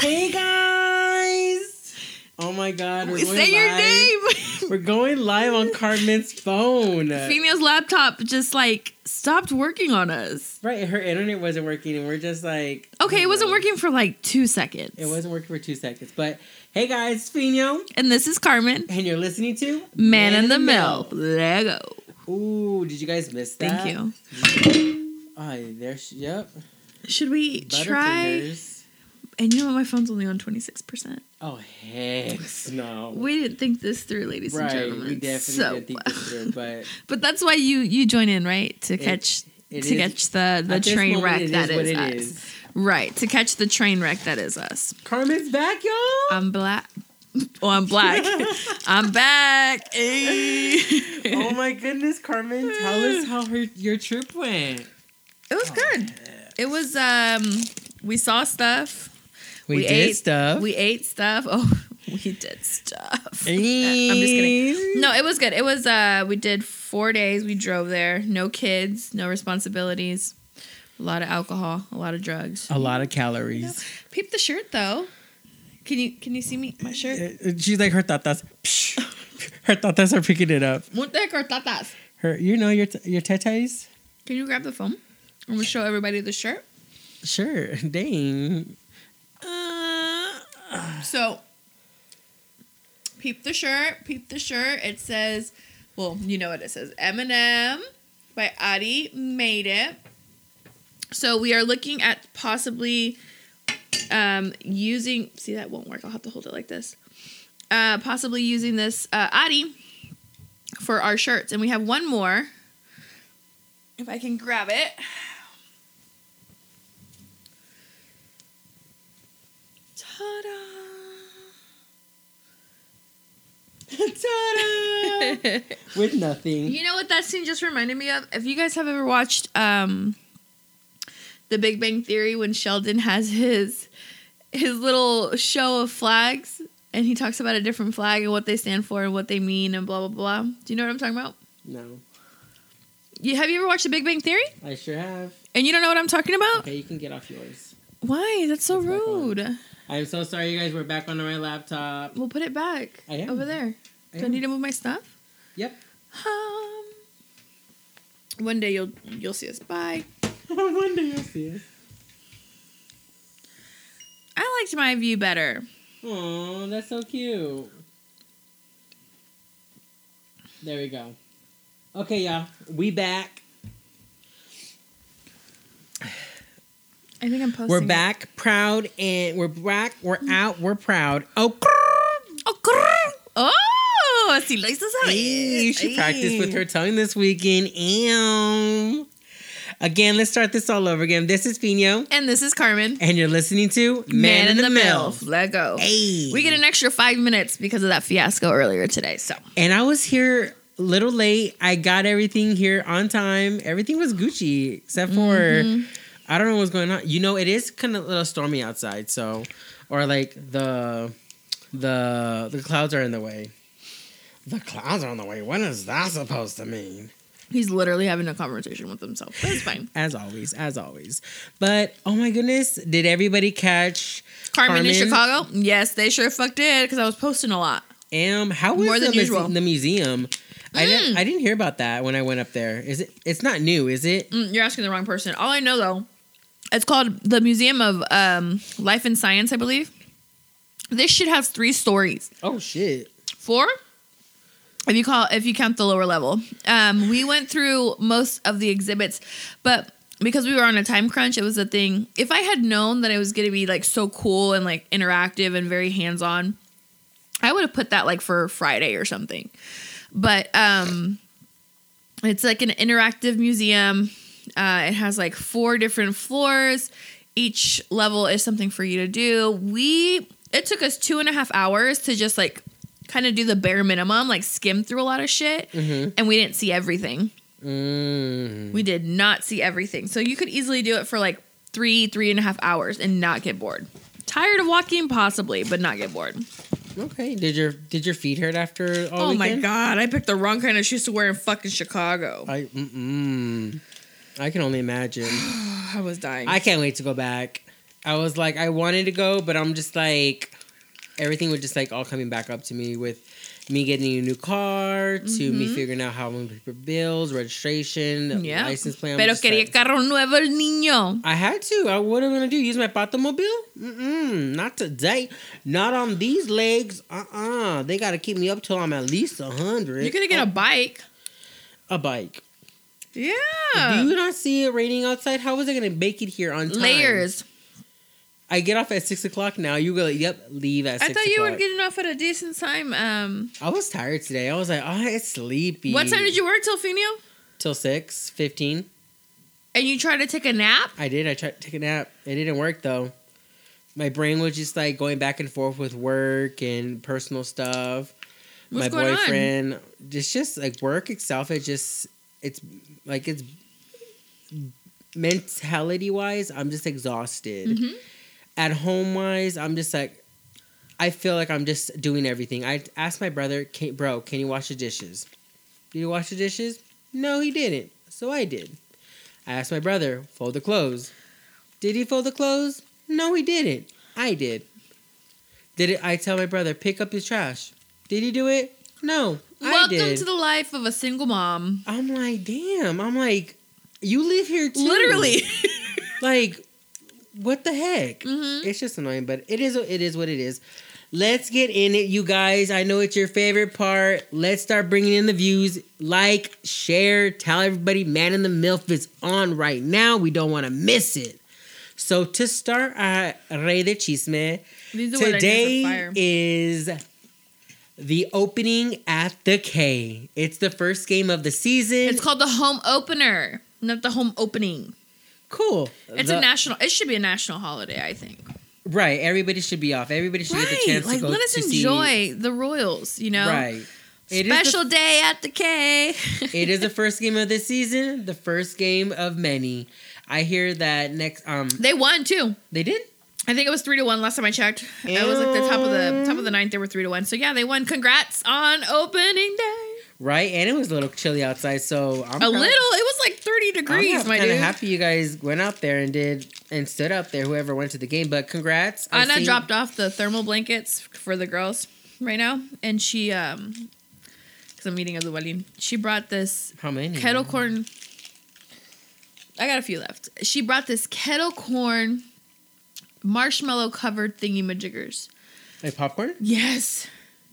Hey guys! Oh my god, we're going Say your live. name. We're going live on Carmen's phone. Female's laptop just like stopped working on us. Right, her internet wasn't working, and we're just like. Okay, it wasn't working for like two seconds. It wasn't working for two seconds, but hey guys, it's Fino, And this is Carmen, and you're listening to Man, in the Mill. Lego. Ooh, did you guys miss that? Thank you. Oh, there. She, yep. Should we try? Butterfingers. And you know what? My phone's only on 26%. Oh heck no! We didn't think this through, ladies and right, gentlemen. we definitely So- didn't think this through, but But that's why you you join in, right? To catch it to is- catch the the train moment, wreck it that is it us. is. Right, to catch the train wreck that is us. Carmen's back, y'all. I'm black. Oh, I'm black. I'm back. Ay. oh my goodness, Carmen, tell us how her your trip went. It was good. It was um we saw stuff. We, We did ate- stuff. We ate stuff. Oh, we did stuff. I'm just kidding. No, it was good. It was uh we did 4 days. We drove there. No kids, no responsibilities. A lot of alcohol, a lot of drugs. A lot of calories. Peep the shirt though. Can you can you see me my shirt? Uh, She's like her tatas. Her tatas are picking it up. What the heck are tatas? Her, you know your your tetes. Can you grab the phone? I'm gonna show everybody the shirt. Sure, dang. So, peep the shirt. Peep the shirt. It says, well, you know what it says. Eminem by Adi made it. So we are looking at possibly um, using. See that won't work. I'll have to hold it like this. Uh, possibly using this uh, Adi for our shirts, and we have one more. If I can grab it. Ta-da! With nothing. You know what that scene just reminded me of? If you guys have ever watched um The Big Bang Theory when Sheldon has his his little show of flags and he talks about a different flag and what they stand for and what they mean and blah blah blah. Do you know what I'm talking about? No, You have you ever watched The Big Bang Theory? I sure have. And you don't know what I'm talking about? Okay, you can get off yours. Why? That's so on. rude. I'm so sorry, you guys. We're back onto my laptop. We'll put it back I am. over there. I Do I need to move my stuff? Yep. Um, one day you'll you'll see us. Bye. One day you'll see it. I liked my view better. Oh, that's so cute. There we go. Okay, y'all. We back. I think I'm posting. We're it. back, proud, and we're back. We're out. We're proud. Oh, Oh, grrr. oh, así lo hizo saber. hey, she Ay. practiced with her tongue this weekend. Ew. Again, let's start this all over again. This is Fino, And this is Carmen. and you're listening to Man, in the, Mill. Let go. Hey. We get an extra five minutes because of that fiasco earlier today. So And I was here a little late. I got everything here on time. Everything was Gucci, except for Mm-hmm. I don't know what's going on. You know, it is kind of a little stormy outside, so or like the the the clouds are in the way. The clouds are in the way. What is that supposed to mean? he's literally having a conversation with himself. But it's fine. As always, as always. But oh my goodness, did everybody catch Carmen, in Chicago? Yes, they sure fuck did because I was posting a lot. Um, how was More the, than muse- usual. the museum? I didn't. Mm. I didn't hear about that when I went up there. Is it? It's not new, is it? Mm, you're asking the wrong person. All I know though, it's called the Museum of um, Life and Science, I believe. This shit has three stories. Oh shit! Four? If you call if you count the lower level. Um, we went through most of the exhibits, but because we were on a time crunch, it was a thing. If I had known that it was gonna be like so cool and like interactive and very hands-on, I would have put that like for Friday or something. But um it's like an interactive museum. Uh, it has like four different floors. Each level is something for you to do. We it took us two and a half hours to just like kind of do the bare minimum, like skim through a lot of shit, Mhm. and we didn't see everything. Mm. We did not see everything. So you could easily do it for like three, three and a half hours and not get bored. Tired of walking, possibly, but not get bored. Okay. Did your Did your feet hurt after all oh my god, I picked the wrong kind of shoes to wear in fucking Chicago. I mm I can only imagine. I was dying. I can't wait to go back. I was like, I wanted to go, but I'm just like, everything was just like all coming back up to me with me getting a new car, to me Mhm. figuring out how I'm going to pay for bills, registration, Yeah. license plate. Pero quería like- carro nuevo el niño. I had to. I, what am I gonna do? Use my patomobile? Mm-mm, not today. Not on these legs. Uh-uh. They gotta keep me up till I'm at least a hundred. You're gonna get a bike. a bike. Yeah. Do you not see it raining outside? How was I gonna make it here on time? Layers. I get off at six o'clock now. You go. Yep. Leave at. I 6 thought you were getting off at a decent time. Um, I was tired today. I was like, oh, it's sleepy. what time did you work till Fino? Till six fifteen. And you tried to take a nap? I did. I tried to take a nap. It didn't work though. My brain was just like going back and forth with work and personal stuff. What's my going on? boyfriend. It's just like work itself. It just it's like it's mentality wise. I'm just exhausted. Mhm. At home wise, I'm just like I feel like I'm just doing everything. I asked my brother, can, "Bro, can you wash the dishes?" Did you wash the dishes? No, he didn't. So I did. I asked my brother, "Fold the clothes." Did he fold the clothes? No, he didn't. I did. Did it? I tell my brother, pick up his trash. Did he do it? No, Welcome to the life of a single mom. I'm like, damn. I'm like, you live here too. Literally. Like, what the heck? Mhm. It's just annoying, but it is. It is what it is. Let's get in it, you guys. I know it's your favorite part. Let's start bringing in the views. Like, share, tell everybody. Man in the Milf is on right now. We don't want to miss it. So to start, uh, Rey de Chisme. These are what I need Today is the opening at the K. It's the first game of the season. It's called the home opener, not the home opening. cool. It's The- a national. It should be a national holiday, I think. right. Everybody should be off. Everybody should get the chance like to go let us to see- enjoy the Royals. You know, Right. It Special day at the K. it is the first game of the season. The first game of many. I hear that next. Um, They won too. they did. I think it was three to one last time I checked. It was like the top of the top of the ninth. They were three to one. So yeah, they won. Congrats on opening day. Right, and it was a little chilly outside, so I'm A little. It was like thirty degrees, I'm my kind of happy you guys went out there and did and stood up there. Whoever went to the game, but congrats. Anna seen- dropped off the thermal blankets for the girls right now, and she um, because I'm eating a lubalin. She brought this How many? kettle corn. I got a few left. She brought this kettle corn marshmallow covered thingy majiggers. Like popcorn, Yes.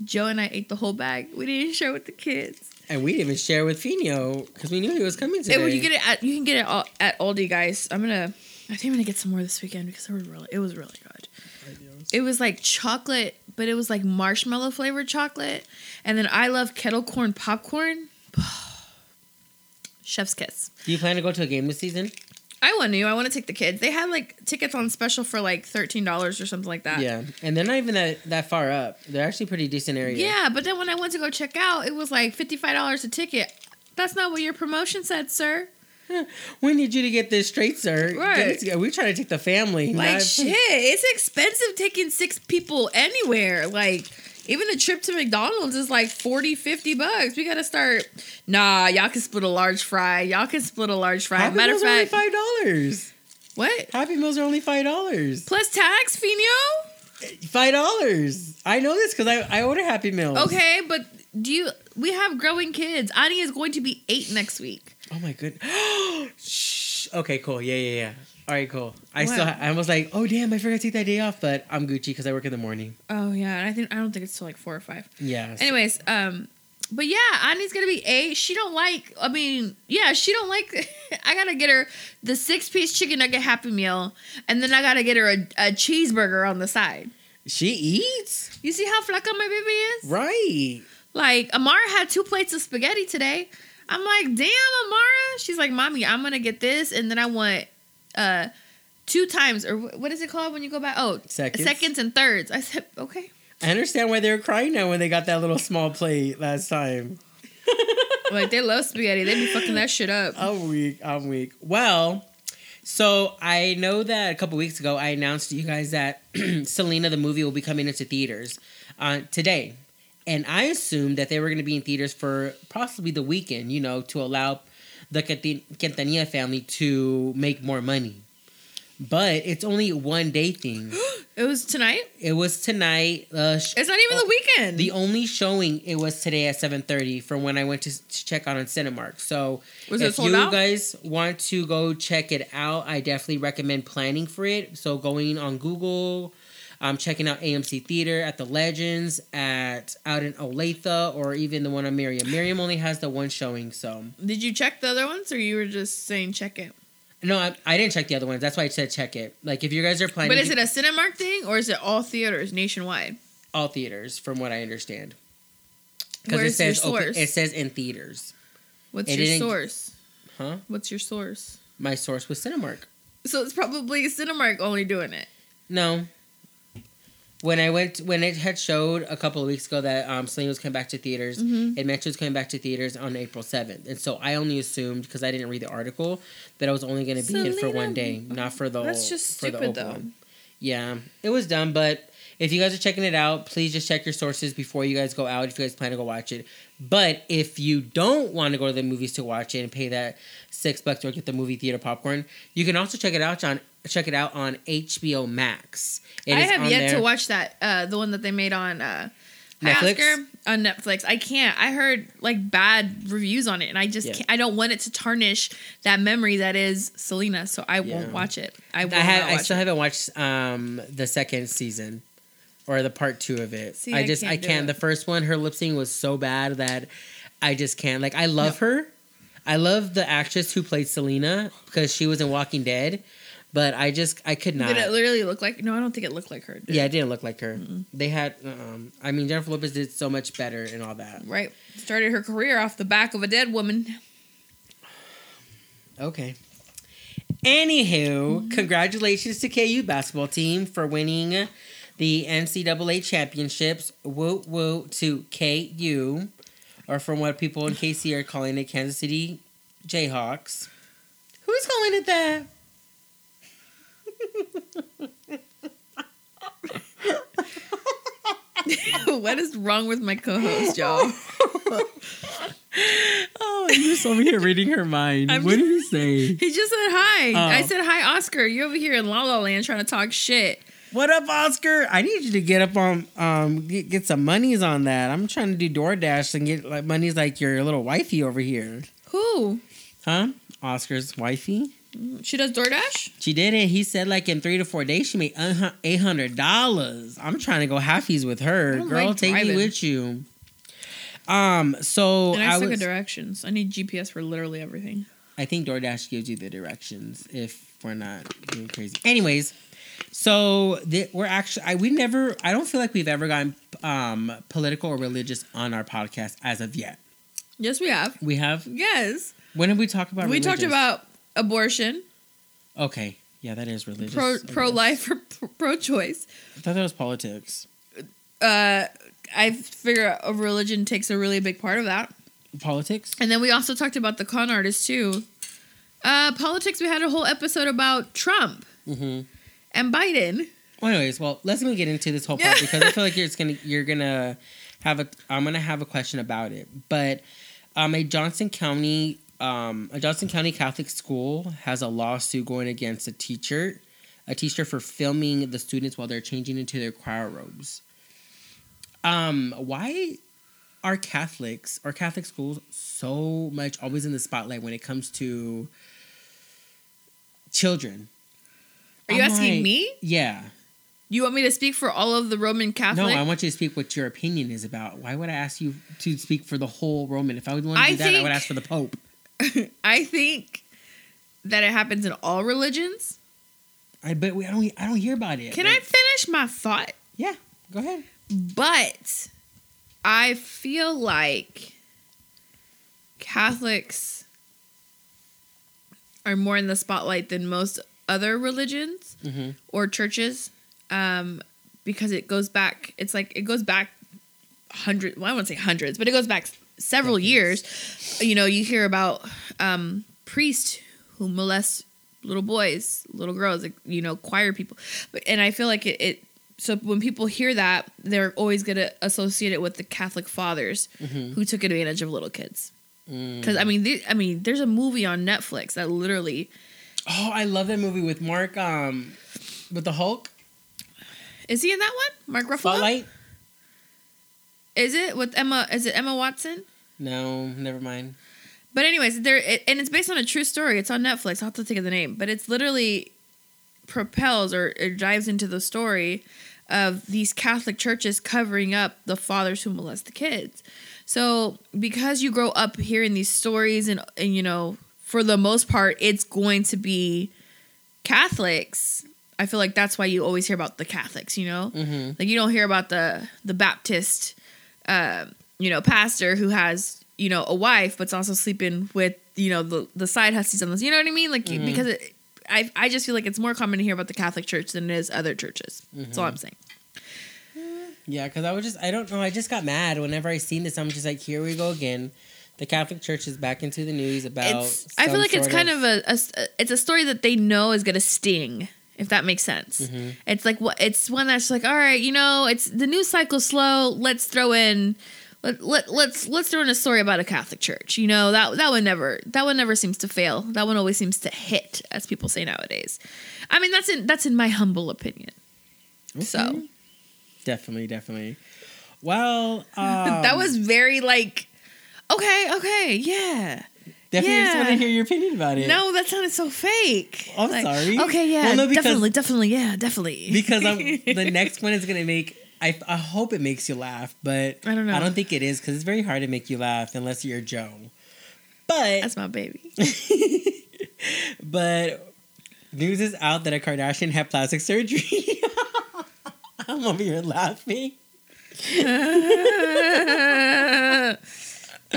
Joe and I ate the whole bag. We didn't share with the kids. and we didn't even share with Fino because we knew he was coming today. It, you get it at you can get it all, at Aldi, guys. I'm gonna I think I'm gonna get some more this weekend because it was really it was really good. It was like chocolate, but it was like marshmallow flavored chocolate, and then I love kettle corn popcorn. Chef's kiss. Do you plan to go to a game this season? I want to. I want to take the kids. They had like tickets on special for like thirteen dollars or something like that. Yeah, and they're not even that that far up. They're actually pretty decent area. Yeah, but then when I went to go check out, it was like fifty five dollars a ticket. That's not what your promotion said, sir. We need you to get this straight, sir. Right. We're trying to take the family. Like not- shit, it's expensive taking six people anywhere. Like even a trip to McDonald's is like 40, 50 bucks. We gotta start. Nah, y'all can split a large fry. Y'all can split a large fry. Happy Matter of Meals are only fact, five dollars. what? Happy Meals are only five dollars. Plus tax, Fino? Five dollars. I know this because I, I order Happy Meals. Okay, but do you? We have growing kids. Ani is going to be eight next week. Oh my goodness. Shh. Okay, cool. Yeah, yeah, yeah. All right, cool. I What? still I was like, oh damn, I forgot to take that day off, but I'm Gucci because I work in the morning. Oh yeah, and I think I don't think it's till like four or five. Yeah. Anyways, um, but yeah, Ani's gonna be eight. She don't like. I mean, yeah, she don't like. I gotta get her the six piece chicken nugget Happy Meal, and then I gotta get her a, a cheeseburger on the side. She eats You see how flaca my baby is? right. Like Amara had two plates of spaghetti today. I'm like, damn, Amara. She's like, mommy, I'm gonna get this, and then I want uh two times or what is it called when you go back? Oh, Seconds. seconds and thirds. I said, okay. I understand why they were crying now when they got that little small plate last time. Like they love spaghetti. They be fucking that shit up. I'm weak. I'm weak. Well, so I know that a couple weeks ago I announced to you guys that Selena the movie will be coming into theaters uh, today, and I assumed that they were going to be in theaters for possibly the weekend. You know, to allow the Quintanilla family to make more money. but it's only one day thing. It was tonight. it was tonight. Uh, sh- It's not even Oh, the weekend. the only showing it was today at seven thirty from when I went to, to check out on Cinemark. So Was if you out? guys want to go check it out, I definitely recommend planning for it. So going on Google, um, checking out AMC Theater at the Legends at out in Olathe or even the one on Merriam. Merriam only has the one showing, so Did you check the other ones, or you were just saying check it? no, I, I didn't check the other ones. That's why I said check it. Like if you guys are planning, But is it a Cinemark thing, or is it all theaters nationwide? all theaters, from what I understand. Because it says open- source? it says in theaters. What's It your source? Huh? What's your source? My source was Cinemark. So it's probably Cinemark only doing it. No. When I went, when it had showed a couple of weeks ago that um, Selena was coming back to theaters, Mhm. it mentioned was coming back to theaters on April 7th. And so I only assumed, because I didn't read the article, that I was only going to be in for one day, not for the whole. That's just for the stupid, open though. one. Yeah, it was dumb, but if you guys are checking it out, please just check your sources before you guys go out if you guys plan to go watch it. But if you don't want to go to the movies to watch it and pay that six bucks or get the movie theater popcorn, you can also check it out on check it out on HBO Max. It I have yet to watch that. Uh, the one that they made on uh, Netflix? Oscar, on Netflix. I can't. I heard like bad reviews on it, and I just Yeah. can't, I don't want it to tarnish that memory that is Selena. So I Yeah. won't watch it. I I have I still it. haven't watched um the second season or the part two of it. See, I I just I can't do can't. The first one, her lip sync was so bad that I just can't. Like I love her. I love the actress who played Selena because she was in Walking Dead, but I just I could not. Did it literally look like? No, I don't think it looked like her. yeah, it? it didn't look like her. They had. Um, I mean, Jennifer Lopez did so much better and all that. Right. Started her career off the back of a dead woman. Okay. Anywho, congratulations to KU basketball team for winning the NCAA championships. Woo woo to KU, or from what people in KC are calling it, Kansas City Jayhawks. Who's calling it that? what is wrong with my co-host, y'all? Oh, you're just over here reading her mind. I'm what did he say? He just said hi. Oh. I said hi, Oscar. You're over here in La La Land trying to talk shit. What up, Oscar? I need you to get up on um get, get some monies on that. I'm trying to do DoorDash and get like monies like your little wifey over here. Who? Huh? Oscar's wifey? She does DoorDash? She did it. He said like in three to four days she made eight hundred dollars. I'm trying to go halfies with her. Girl, like take me with you. Um. So and I, I, suck was. directions. I need GPS for literally everything. I think DoorDash gives you the directions if we're not doing crazy. Anyways, so the, we're actually I we never I don't feel like we've ever gotten um political or religious on our podcast as of yet. Yes, we have. We have. Yes. When did we talk about? Religion? We talked about abortion, Okay, yeah, that is religious. pro pro life or pro choice. I thought that was politics. Uh, I figure a religion takes a really big part of that. Politics. And then we also talked about the con artist too. Uh, politics. We had a whole episode about Trump Mm-hmm. And Biden. Well, anyways, well, let's me get into this whole part because I feel like you're gonna you're gonna have a I'm gonna have a question about it. But um, a Johnson County um, a Johnson County Catholic school has a lawsuit going against a teacher, a teacher for filming the students while they're changing into their choir robes. Um, why are Catholics or Catholic schools so much always in the spotlight when it comes to children? Are you I'm asking like- me? Yeah. You want me to speak for all of the Roman Catholic? No, I want you to speak what your opinion is about. Why would I ask you to speak for the whole Roman? If I would want to I do that, I would ask for the Pope. I think that it happens in all religions. I but we I don't I don't hear about it. Can I finish my thought? Yeah, go ahead. But I feel like Catholics are more in the spotlight than most other religions Mm-hmm. or churches um, because it goes back, it's like it goes back hundreds, well, I wouldn't say hundreds, but it goes back several years. You know, you hear about um, priests who molest little boys, little girls, like, you know, choir people. But, and I feel like it, it so when people hear that, they're always going to associate it with the Catholic fathers Mm-hmm. who took advantage of little kids. Mm. Because I mean, the, I mean, there's a movie on Netflix that literally Oh, I love that movie with Mark. Um, with the Hulk. Is he in that one? Mark Ruffalo. Spotlight. Is it with Emma? Is it Emma Watson? No, never mind. But anyways, there it, and it's based on a true story. It's on Netflix. I'll have to think of the name, but it's literally propels or it dives into the story of these Catholic churches covering up the fathers who molest the kids. So because you grow up hearing these stories and and you know for the most part it's going to be Catholics. I feel like that's why you always hear about the Catholics. You know, Mm-hmm. like you don't hear about the the Baptist, uh, you know, pastor who has you know a wife but's also sleeping with you know the the side hussies on this. You know what I mean? Like Mhm. because it, I I just feel like it's more common to hear about the Catholic Church than it is other churches. That's all I'm saying. Yeah, because I was just, I don't know, I just got mad whenever I seen this. I'm just like, here we go again. The Catholic Church is back into the news about. It's I feel like it's kind of a, a s- it's a story that they know is gonna sting. If that makes sense, Mhm. it's like what it's one that's like, all right, you know, it's the news cycle slow. Let's throw in, let, let let's let's throw in a story about a Catholic church. You know that that one never that one never seems to fail. That one always seems to hit, as people say nowadays. I mean, that's in that's in my humble opinion. So Definitely, definitely. Well, um, that was very like, okay, okay, yeah. definitely just yeah. want to hear your opinion about it. No, that sounded so fake. Oh, I'm sorry. Okay, yeah, Well, no, because- definitely, definitely, yeah, definitely. because I'm, the next one is gonna make. I, I hope it makes you laugh, but I don't know. I don't think it is because it's very hard to make you laugh unless you're Joe. But That's my baby. but news is out that a Kardashian had plastic surgery. I'm over here laughing.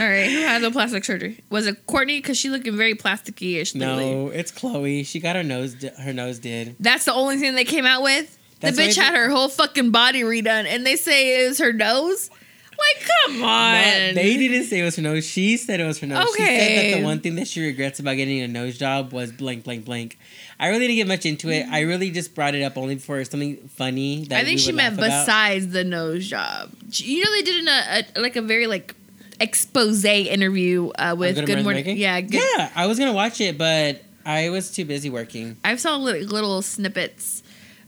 All right, who had the plastic surgery? Was it Kourtney? Because she looking very plasticky-ish. lately. No, it's Khloé. She got her nose. di- Her nose did. That's the only thing they came out with. That's the bitch had her whole fucking body redone, and they say it was her nose. Like, come on. Not- they didn't say it was her nose. She said it was her nose. She said that the one thing that she regrets about getting a nose job was blank, blank, blank. I really didn't get much into it. I really just brought it up only for something funny. That I think she meant about. besides the nose job. You know, they did in a, a like a very like expose interview uh, with Good Good, Morning. Yeah, good, Yeah, I was gonna watch it, but I was too busy working. I saw little, little snippets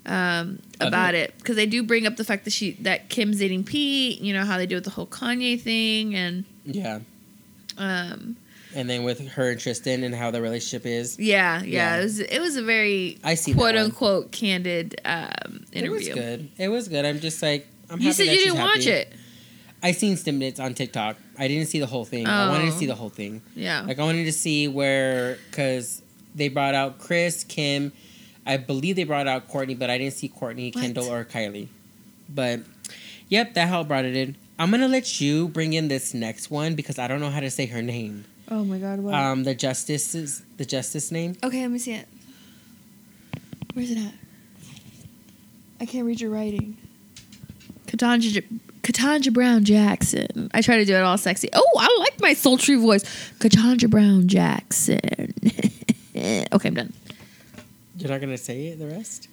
um, about it because they do bring up the fact that she that Kim's dating Pete. You know how they do with the whole Kanye thing, and Yeah, um, and then with her and Tristan and how the relationship is. yeah, yeah, Yeah. It was it was a very I see quote unquote candid um, It was good. It was good. I'm just like I'm. You said you didn't watch happy. it. I seen snippets on TikTok. I didn't see the whole thing. I wanted to Oh. see the whole thing. Yeah, Like I wanted to see where because they brought out Kris, Kim, I believe they brought out Kourtney, but I didn't see Kourtney, What? Kendall, or Kylie. But yep, that helped brought it in. I'm gonna let you bring in this next one because I don't know how to say her name. Oh my god, what? Um, the justice's the justice name. okay, let me see it. Where's it at? I can't read your writing. Katanja, Katanja Brown Jackson. I try to do it all sexy. Oh, I like my sultry voice. Katanja Brown Jackson. okay, I'm done. You're not gonna say it. The rest.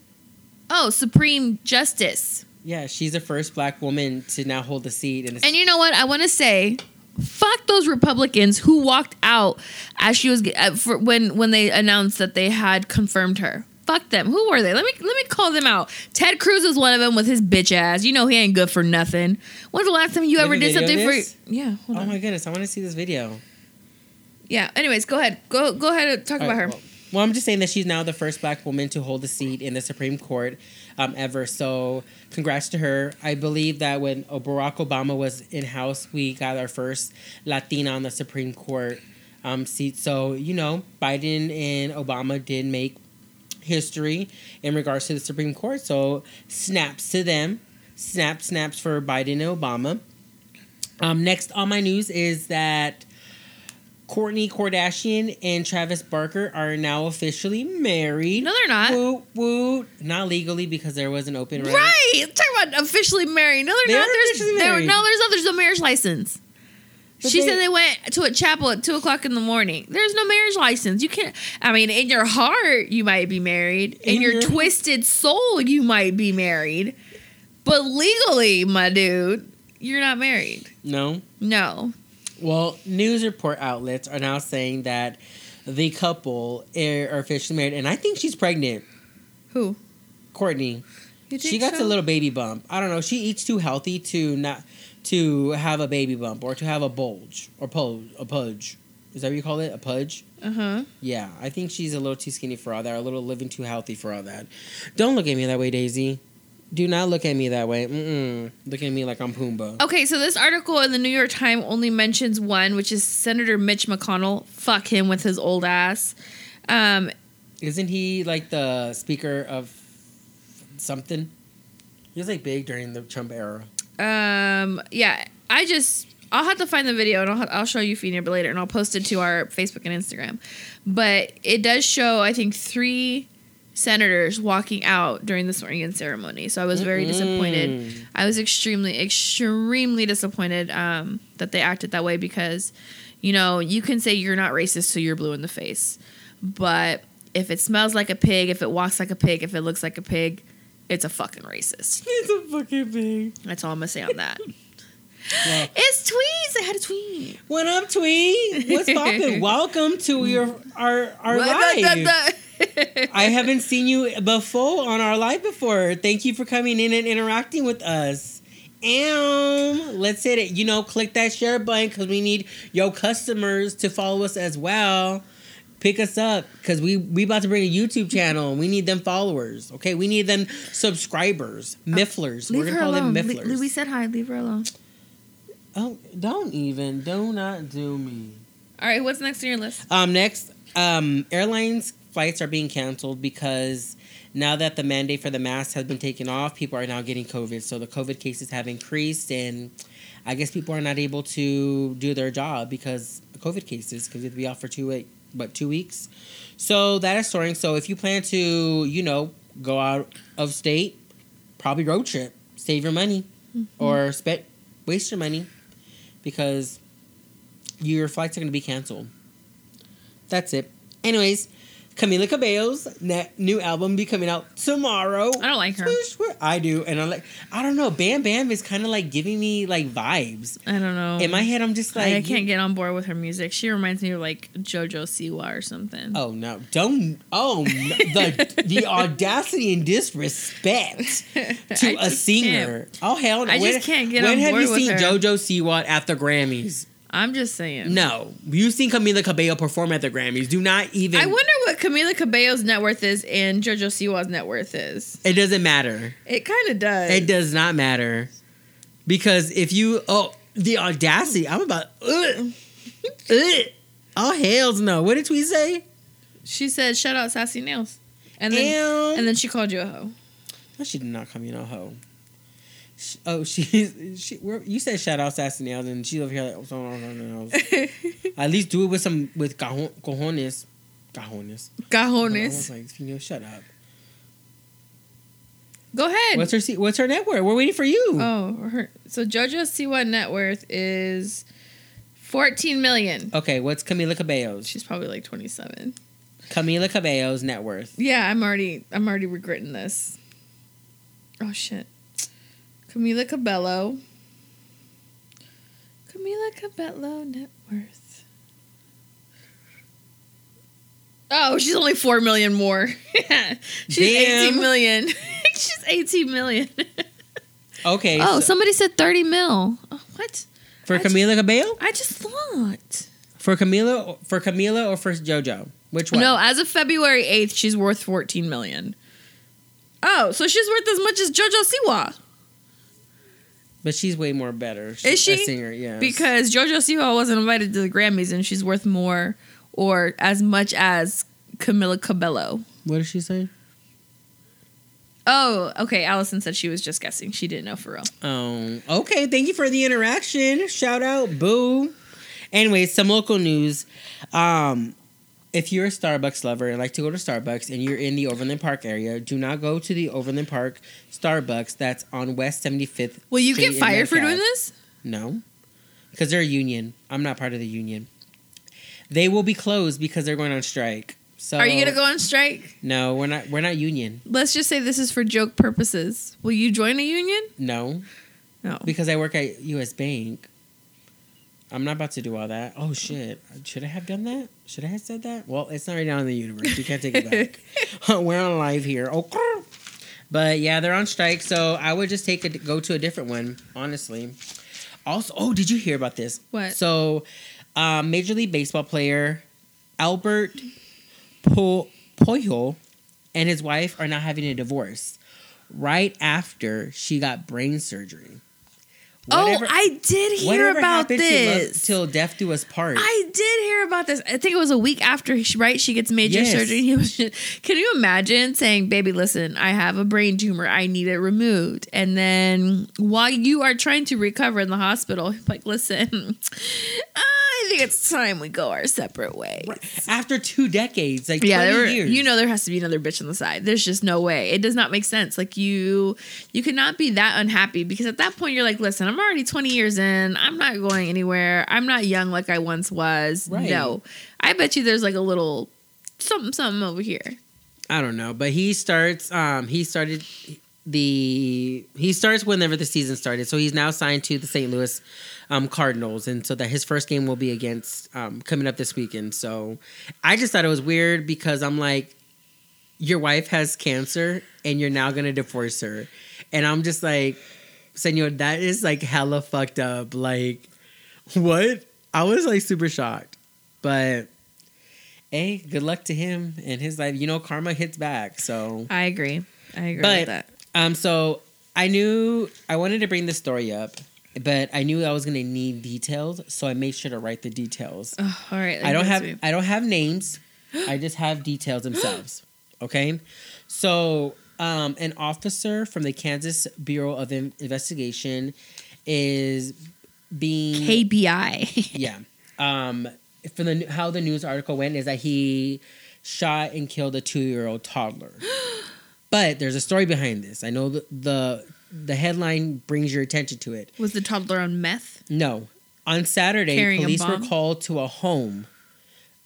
Oh, Supreme Justice. Yeah, she's the first black woman to now hold the seat in the And you know what? I want to say, fuck those Republicans who walked out as she was uh, for, when when they announced that they had confirmed her. Fuck them. Who were they? Let me let me call them out. Ted Cruz was one of them with his bitch ass. You know he ain't good for nothing. When's the last time you ever did something for? Yeah. Hold Oh on. my goodness, I want to see this video. Yeah. Anyways, go ahead. Go go ahead and talk All about right, her. Well, well, I'm just saying that she's now the first black woman to hold a seat in the Supreme Court um, ever. So, congrats to her. I believe that when Barack Obama was in House, we got our first Latina on the Supreme Court um, seat. So, you know, Biden and Obama did make history in regards to the Supreme Court. So, snaps to them. Snap, snaps for Biden and Obama. Um, next on my news is that Kourtney Kardashian and Travis Barker are now officially married. No, they're not. Woo woo. Not legally because there was an open right. Right. Talk about officially married. No, they're They not. There's officially there, married. no, there's no. There's no marriage license. She they- said they went to a chapel at two o'clock in the morning. There's no marriage license. You can't. I mean, in your heart, you might be married. In, In your, your- twisted soul, you might be married. But legally, my dude, you're not married. No. No. Well, news report outlets are now saying that the couple are officially married, and I think she's pregnant. Who? Kourtney. She got so? a little baby bump. I don't know. She eats too healthy to not to have a baby bump or to have a bulge or pudge. A pudge. Is that what you call it? A pudge? Uh huh. Yeah, I think she's a little too skinny for all that, or a little living too healthy for all that. Don't look at me that way, Daisy. Do not look at me that way. Mm-mm. Look at me like I'm Pumbaa. Okay, so this article in the New York Times only mentions one, which is Senator Mitch McConnell. Fuck him with his old ass. Um, Isn't he like the speaker of something? He was like big during the Trump era. Um, yeah, I just I'll have to find the video and I'll, I'll show you Fina later, and I'll post it to our Facebook and Instagram. But it does show, I think, three senators walking out during the swearing in ceremony. So I was very disappointed. Mm. I was extremely, extremely disappointed um, that they acted that way because, you know, you can say you're not racist so you're blue in the face, but if it smells like a pig, if it walks like a pig, if it looks like a pig, it's a fucking racist. It's a fucking big. That's all I'm gonna say on that. Well, it's tweets. I had a tweet. what up, Twee? What's poppin'? Welcome to your our our live. I haven't seen you before on our live before. Thank you for coming in and interacting with us. Um, let's hit it. You know, click that share button because we need your customers to follow us as well. Pick us up because we we about to bring a YouTube channel. and We need them followers. Okay, we need them subscribers, mifflers. Leave We're her gonna call alone. them Le- mifflers. Louis said hi. Leave her alone. oh, don't even. Do not do me. All right. What's next on your list? Um, next, um, airlines flights are being canceled because now that the mandate for the mask has been taken off, people are now getting COVID. So the COVID cases have increased, and I guess people are not able to do their job because of COVID cases because they have to be off for two week, what two weeks. So that is soaring. So if you plan to, you know, go out of state, probably road trip, save your money, mm-hmm. or spend waste your money because your flights are going to be canceled. That's it. Anyways, Camila Cabello's ne- new album be coming out tomorrow. I don't like her. I do, and I'm like, I don't know. Bam Bam is kind of like giving me like vibes. I don't know. In my head, I'm just like, I, I can't get on board with her music. She reminds me of like JoJo Siwa or something. Oh no! Don't. Oh, the the audacity and disrespect to I a singer. Oh hell no! I just can't get on board. When have you seen her. JoJo Siwa at the Grammys? I'm just saying. No, you've seen Camila Cabello perform at the Grammys. Do not even. I wonder what Camila Cabello's net worth is and JoJo Siwa's net worth is. It doesn't matter. It kind of does. It does not matter because if you oh the audacity, I'm about ugh, ugh. oh hell's no. What did we say? She said, "Shout out Sassy Nails," and then Ew. and then she called you a hoe. No, she did not call me no hoe. Sh- Oh, she she. You said shout out sassy nails, and she over here like oh. At least do it with some with cajon, cojones. Cajones. like, you know, shut up. Go ahead. What's her What's her net worth? We're waiting for you. oh, her, so JoJo Siwa net worth is fourteen million. Okay, what's Camila Cabello's? She's probably like twenty seven. Camila Cabello's net worth. Yeah, I'm already I'm already regretting this. Oh shit. Camila Cabello. Camila Cabello net worth. Oh, she's only four million more. she's Damn. eighteen million. she's eighteen million. Okay. oh, so- somebody said thirty mil. Oh, what? for I just- Camila Cabello? I just thought. For Camila? For Camila or for JoJo? Which one? No, as of February eighth, she's worth fourteen million. Oh, so she's worth as much as JoJo Siwa. But she's way more better. Is she? A singer, yeah. Because JoJo Siwa wasn't invited to the Grammys and she's worth more or as much as Camila Cabello. What did she say? Oh, okay. Allison said she was just guessing. She didn't know for real. Um, okay, thank you for the interaction. Shout out, boo. Anyway, some local news. Um, if you're a Starbucks lover and like to go to Starbucks and you're in the Overland Park area, do not go to the Overland Park Starbucks that's on West 75th. Will you Street get fired for doing this? No, because they're a union. I'm not part of the union. They will be closed because they're going on strike. So Are you gonna go on strike? No, we're not. We're not union. Let's just say this is for joke purposes. Will you join a union? No, No. because I work at U.S. Bank. I'm not about to do all that. Oh shit! Should I have done that? Should I have said that? Well, it's not right now in the universe. You can't take it back. We're on live here. Oh, but yeah, they're on strike. So I would just take a go to a different one. Honestly. Also, oh, did you hear about this? What? So, um, Major League Baseball player Albert po- Pujols and his wife are now having a divorce right after she got brain surgery. Oh, whatever, oh, I did hear about this. Till death do us part. I did hear about this. I think it was a week after, right? She gets major yes. surgery. He was. Just, can you imagine saying, "Baby, listen, I have a brain tumor. I need it removed," and then while you are trying to recover in the hospital, like, listen. Uh, I think it's time we go our separate ways. After two decades, like yeah, were, years. you know there has to be another bitch on the side. There's just no way. It does not make sense. Like you, you cannot be that unhappy because at that point you're like, listen, I'm already 20 years in. I'm not going anywhere. I'm not young like I once was. Right. No, I bet you there's like a little something, something over here. I don't know, but he starts. Um, he started the he starts whenever the season started. So he's now signed to the St. Louis um, Cardinals, and so that his first game will be against um, coming up this weekend. So I just thought it was weird because I'm like, your wife has cancer, and you're now gonna divorce her, and I'm just like, Senor, that is like hella fucked up. Like, what? I was like super shocked, but hey, good luck to him and his life. You know, karma hits back. So I agree. I agree but, with that. Um, so I knew I wanted to bring this story up but I knew I was gonna need details, so I made sure to write the details. Oh, all right. I don't have me. I don't have names. I just have details themselves. Okay, so um, an officer from the Kansas Bureau of Investigation is being KBI. yeah. Um, from the how the news article went is that he shot and killed a two year old toddler. but there's a story behind this. I know the, the the headline brings your attention to it. Was the toddler on meth? No. On Saturday, Carrying police were called to a home.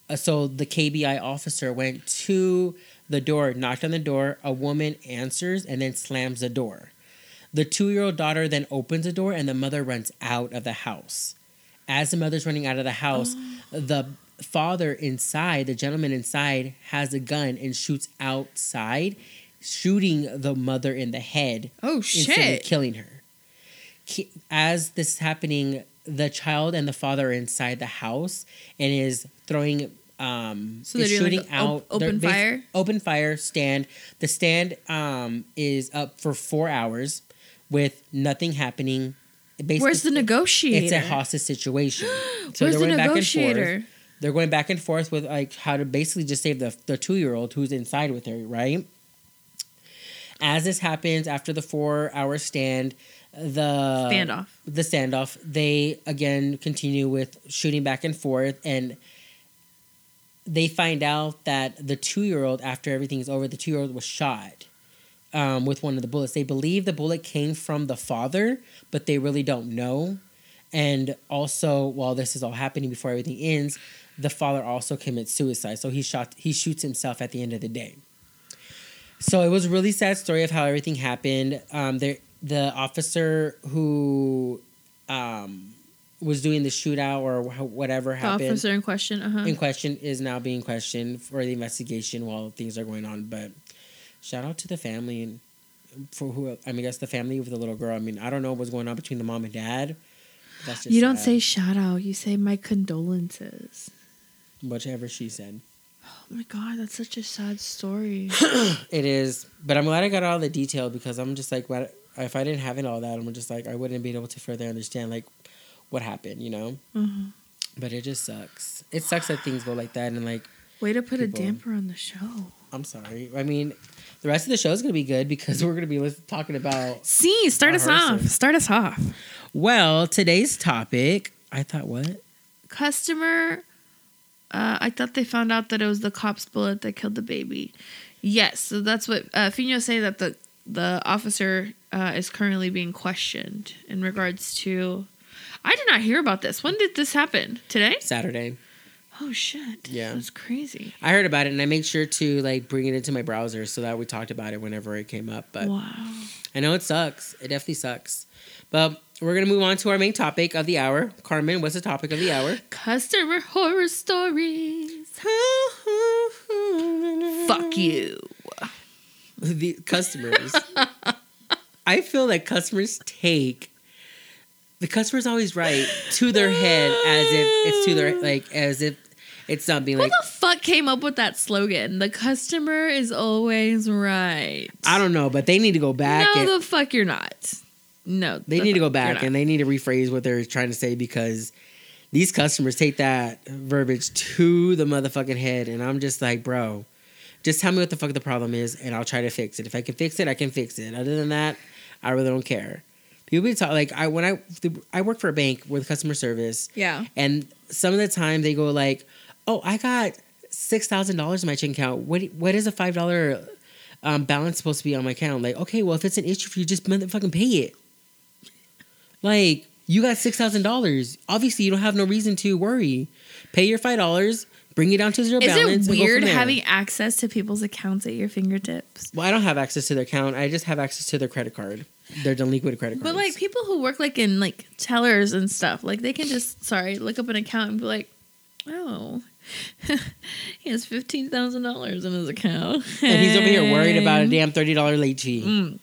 Uh, so the KBI officer went to the door, knocked on the door. A woman answers and then slams the door. The two year old daughter then opens the door and the mother runs out of the house. As the mother's running out of the house, oh. the father inside, the gentleman inside, has a gun and shoots outside shooting the mother in the head. Oh shit! killing her. As this is happening, the child and the father are inside the house and is throwing. Um, so they're shooting like out op- open fire. Open fire stand. The stand um, is up for four hours with nothing happening. Basically, Where's the negotiator? It's a hostage situation. So Where's they're going the negotiator? Back and forth. They're going back and forth with like how to basically just save the the two year old who's inside with her, right? As this happens after the four hour stand, the standoff, the standoff, they again continue with shooting back and forth, and they find out that the two year old, after everything's over, the two year old was shot um, with one of the bullets. They believe the bullet came from the father, but they really don't know. And also, while this is all happening before everything ends, the father also commits suicide. So he shot he shoots himself at the end of the day. So it was a really sad story of how everything happened. Um, there, the officer who um, was doing the shootout or whatever the happened. officer in question, uh-huh. in question, is now being questioned for the investigation while things are going on. But shout out to the family and for who I mean, I guess the family with the little girl. I mean, I don't know what's going on between the mom and dad. you don't sad. say shout out. You say my condolences. Whatever she said. Oh my god, that's such a sad story. it is, but I'm glad I got all the detail because I'm just like, what if I didn't have it all that? I'm just like, I wouldn't be able to further understand like what happened, you know. Mm-hmm. But it just sucks. It sucks that things go like that and like. Way to put people, a damper on the show. I'm sorry. I mean, the rest of the show is gonna be good because we're gonna be talking about. See, start us off. Start us off. Well, today's topic. I thought what customer uh, I thought they found out that it was the cop's bullet that killed the baby. Yes, so that's what uh, Fino say that the the officer uh, is currently being questioned in regards to. I did not hear about this. When did this happen? Today? Saturday. Oh shit! Yeah, that's crazy. I heard about it and I made sure to like bring it into my browser so that we talked about it whenever it came up. But wow, I know it sucks. It definitely sucks. But we're gonna move on to our main topic of the hour. Carmen, what's the topic of the hour? Customer horror stories. Fuck you. The customers. I feel like customers take the customer's always right to their head as if it's to their like as if it's not being Who like the fuck came up with that slogan? The customer is always right. I don't know, but they need to go back no, and the fuck you're not. No, they need to go back and they need to rephrase what they're trying to say because these customers take that verbiage to the motherfucking head and I'm just like, bro, just tell me what the fuck the problem is and I'll try to fix it. If I can fix it, I can fix it. Other than that, I really don't care. People be talk like I when I I work for a bank with customer service yeah. and some of the time they go like, "Oh, I got six thousand dollars in my checking account. What what is a five dollar um, balance supposed to be on my account?" Like, okay, well if it's an issue for you, just motherfucking pay it. Like you got six thousand dollars. Obviously, you don't have no reason to worry. Pay your five dollars. Bring it down to zero Is balance. it and weird having access to people's accounts at your fingertips? Well, I don't have access to their account. I just have access to their credit card. Their delinquent credit cards. But like people who work like in like tellers and stuff, like they can just sorry look up an account and be like, oh, he has fifteen thousand dollars in his account, and he's over here worried about a damn thirty dollar late fee. Mm.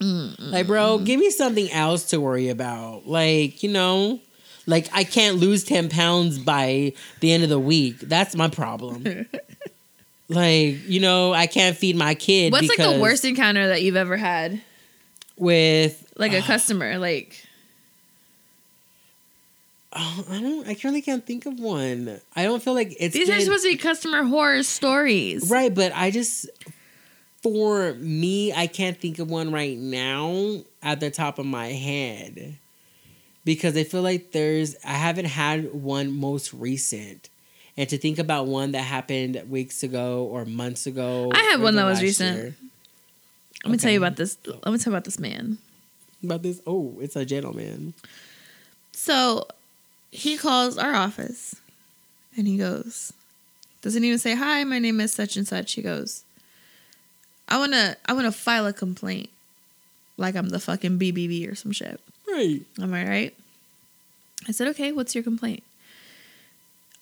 Mm, mm. Like, bro, give me something else to worry about. Like, you know, like I can't lose 10 pounds by the end of the week. That's my problem. like, you know, I can't feed my kid. What's like the worst encounter that you've ever had? With, Like a customer, like oh, I don't, I really can't think of one. I don't feel like it's. these are supposed to be customer horror stories. Right, but I just, for me, I can't think of one right now at the top of my head because I feel like there's, I haven't had one most recent. And to think about one that happened weeks ago or months ago. I have or one that was recent. year. Let me tell you about this. Let me tell you about this man. About this, oh, it's a gentleman. So he calls our office and he goes, doesn't even say, Hi, my name is such and such. He goes, I wanna I wanna file a complaint. Like I'm the fucking BBB or some shit. Right. Am I right? I said, Okay, what's your complaint?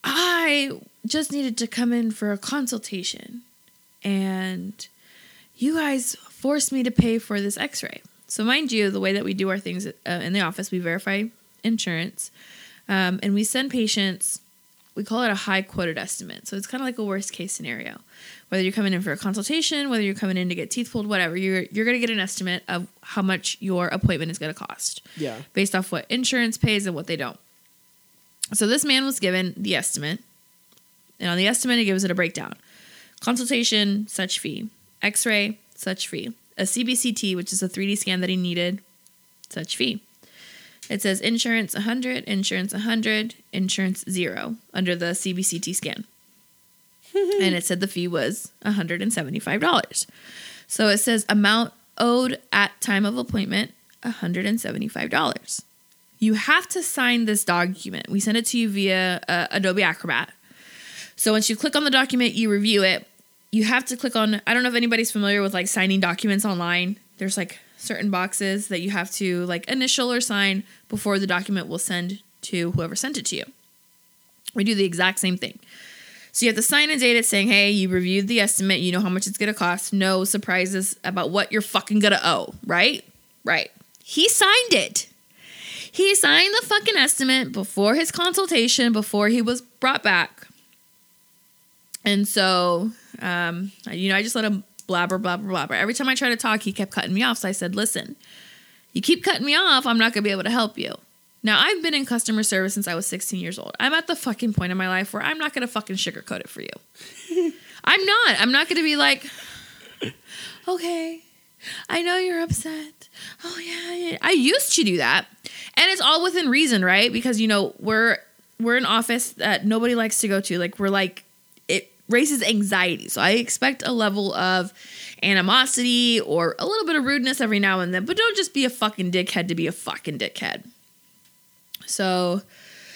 I just needed to come in for a consultation and you guys forced me to pay for this x ray. So, mind you, the way that we do our things uh, in the office, we verify insurance um, and we send patients, we call it a high quoted estimate. So, it's kind of like a worst case scenario. Whether you're coming in for a consultation, whether you're coming in to get teeth pulled, whatever, you're, you're going to get an estimate of how much your appointment is going to cost Yeah. based off what insurance pays and what they don't. So this man was given the estimate, and on the estimate, it gives it a breakdown: consultation, such fee; X-ray, such fee; a CBCT, which is a 3D scan that he needed, such fee. It says insurance 100, insurance 100, insurance zero under the CBCT scan. and it said the fee was $175. So it says amount owed at time of appointment $175. You have to sign this document. We send it to you via uh, Adobe Acrobat. So once you click on the document, you review it. You have to click on I don't know if anybody's familiar with like signing documents online. There's like certain boxes that you have to like initial or sign before the document will send to whoever sent it to you. We do the exact same thing. So you have to sign and date it saying, hey, you reviewed the estimate, you know how much it's gonna cost, no surprises about what you're fucking gonna owe, right? Right. He signed it. He signed the fucking estimate before his consultation, before he was brought back. And so, um, you know, I just let him blabber, blabber, blabber. Every time I tried to talk, he kept cutting me off. So I said, listen, you keep cutting me off, I'm not gonna be able to help you. Now, I've been in customer service since I was 16 years old. I'm at the fucking point in my life where I'm not gonna fucking sugarcoat it for you. I'm not. I'm not gonna be like, okay, I know you're upset. Oh yeah, yeah. I used to do that, and it's all within reason, right? Because you know we're we're an office that nobody likes to go to. Like we're like raises anxiety, so I expect a level of animosity or a little bit of rudeness every now and then. But don't just be a fucking dickhead to be a fucking dickhead. So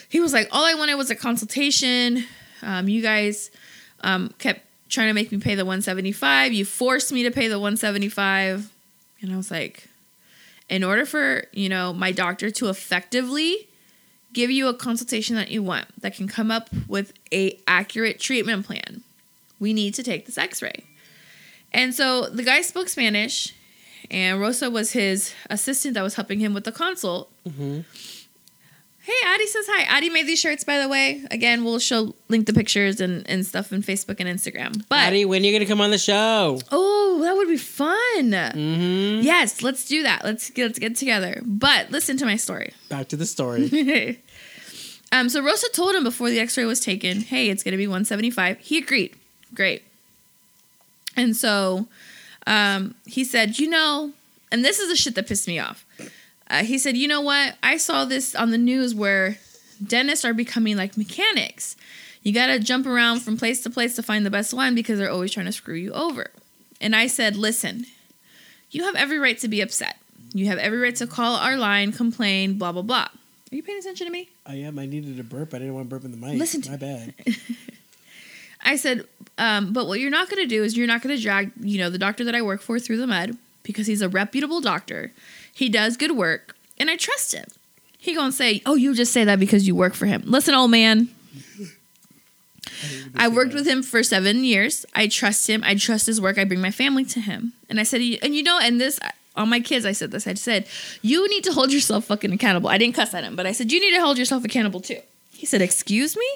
he was like, all I wanted was a consultation. Um, you guys um, kept trying to make me pay the 175. You forced me to pay the 175. And I was like, in order for, you know, my doctor to effectively give you a consultation that you want that can come up with a accurate treatment plan, we need to take this x-ray. And so the guy spoke Spanish and Rosa was his assistant that was helping him with the consult. Mhm. Hey, Addie says hi. Addie made these shirts, by the way. Again, we'll show link the pictures and, and stuff in Facebook and Instagram. But Addie, when are you gonna come on the show? oh, that would be fun. Mm-hmm. Yes, let's do that. Let's get, let's get together. But listen to my story. Back to the story. um, so Rosa told him before the X-ray was taken, "Hey, it's gonna be 175." He agreed. Great. And so um, he said, "You know," and this is the shit that pissed me off. Uh, he said, "You know what? I saw this on the news where dentists are becoming like mechanics. You got to jump around from place to place to find the best one because they're always trying to screw you over." And I said, "Listen, you have every right to be upset. You have every right to call our line, complain, blah blah blah." Are you paying attention to me? I am. I needed a burp. I didn't want to burp in the mic. Listen to My bad. I said, um, but what you're not going to do is you're not going to drag, you know, the doctor that I work for through the mud because he's a reputable doctor. He does good work, and I trust him. He gonna say, "Oh, you just say that because you work for him." Listen, old man. I worked with him for seven years. I trust him. I trust his work. I bring my family to him. And I said, and you know, and this on my kids, I said this. I said, you need to hold yourself fucking accountable. I didn't cuss at him, but I said, you need to hold yourself accountable too. He said, excuse me.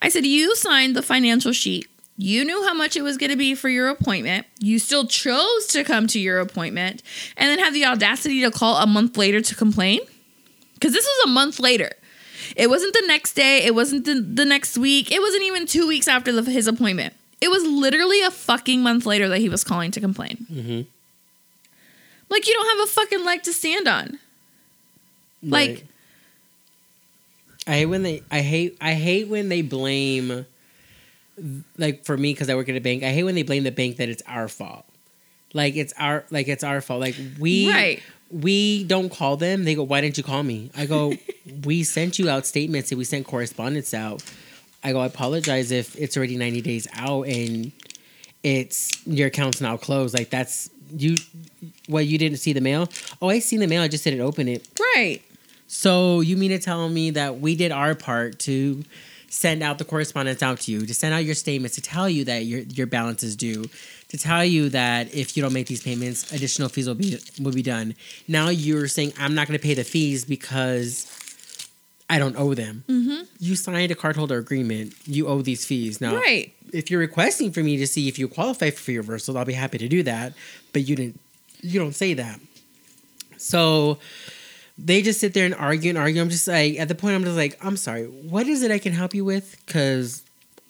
I said, You signed the financial sheet. You knew how much it was going to be for your appointment. You still chose to come to your appointment and then have the audacity to call a month later to complain? Because this was a month later. It wasn't the next day. It wasn't the, the next week. It wasn't even two weeks after the, his appointment. It was literally a fucking month later that he was calling to complain. Mm-hmm. Like, you don't have a fucking leg to stand on. Like, I hate when they. I hate. I hate when they blame. Like for me, because I work at a bank, I hate when they blame the bank that it's our fault. Like it's our. Like it's our fault. Like we. Right. We don't call them. They go, "Why didn't you call me?" I go, "We sent you out statements and we sent correspondence out." I go, "I apologize if it's already ninety days out and it's your account's now closed. Like that's you. well, you didn't see the mail? Oh, I seen the mail. I just didn't open it. right. So you mean to tell me that we did our part to send out the correspondence out to you, to send out your statements, to tell you that your your balance is due, to tell you that if you don't make these payments, additional fees will be will be done. Now you're saying I'm not going to pay the fees because I don't owe them. Mm-hmm. You signed a cardholder agreement. You owe these fees. Now, Right. if you're requesting for me to see if you qualify for fee reversal, I'll be happy to do that. But you didn't. You don't say that. So they just sit there and argue and argue. I'm just like, at the point, I'm just like, I'm sorry. What is it I can help you with? Because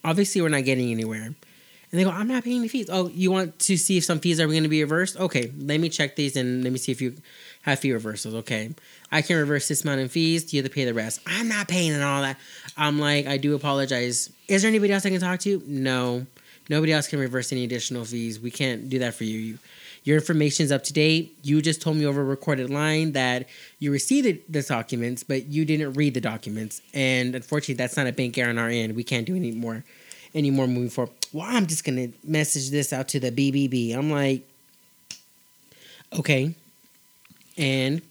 obviously we're not getting anywhere. And they go, I'm not paying the fees. Oh, you want to see if some fees are going to be reversed? Okay, let me check these and let me see if you have fee reversals. Okay, I can reverse this amount in fees. You have to pay the rest. I'm not paying and all that. I'm like, I do apologize. Is there anybody else I can talk to? No, nobody else can reverse any additional fees. We can't do that for you. you your information is up to date. You just told me over a recorded line that you received the, documents, but you didn't read the documents. And unfortunately, that's not a bank error on our end. We can't do any more, any more moving forward. Well, I'm just gonna message this out to the BBB. I'm like, okay, and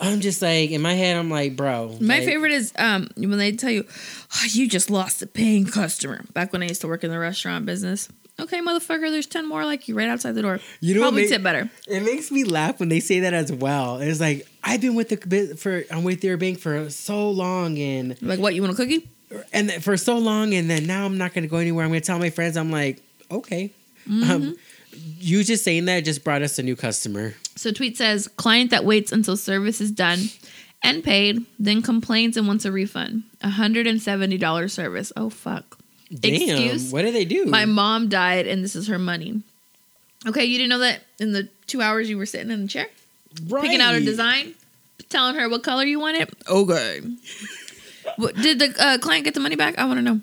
I'm just like in my head, I'm like, bro. My like, favorite is um when they tell you, oh, you just lost a paying customer. Back when I used to work in the restaurant business. Okay, motherfucker, there's ten more like you right outside the door. You know what probably ma- tip better. It makes me laugh when they say that as well. It's like I've been with the for I'm with your bank for so long and Like what? You want a cookie? and for so long and then now I'm not going to go anywhere. I'm going to tell my friends. I'm like, okay. Mm-hmm. Um, you just saying that just brought us a new customer. So tweet says client that waits until service is done and paid, then complains and wants a refund. hundred and seventy dollars service. Oh fuck. Damn, Excuse? what do they do? My mom died and this is her money. Okay, you didn't know that in the two hours you were sitting in the chair? Picking out a design, telling her what color you wanted. Okay. What, did the uh, client get the money back? I want to know.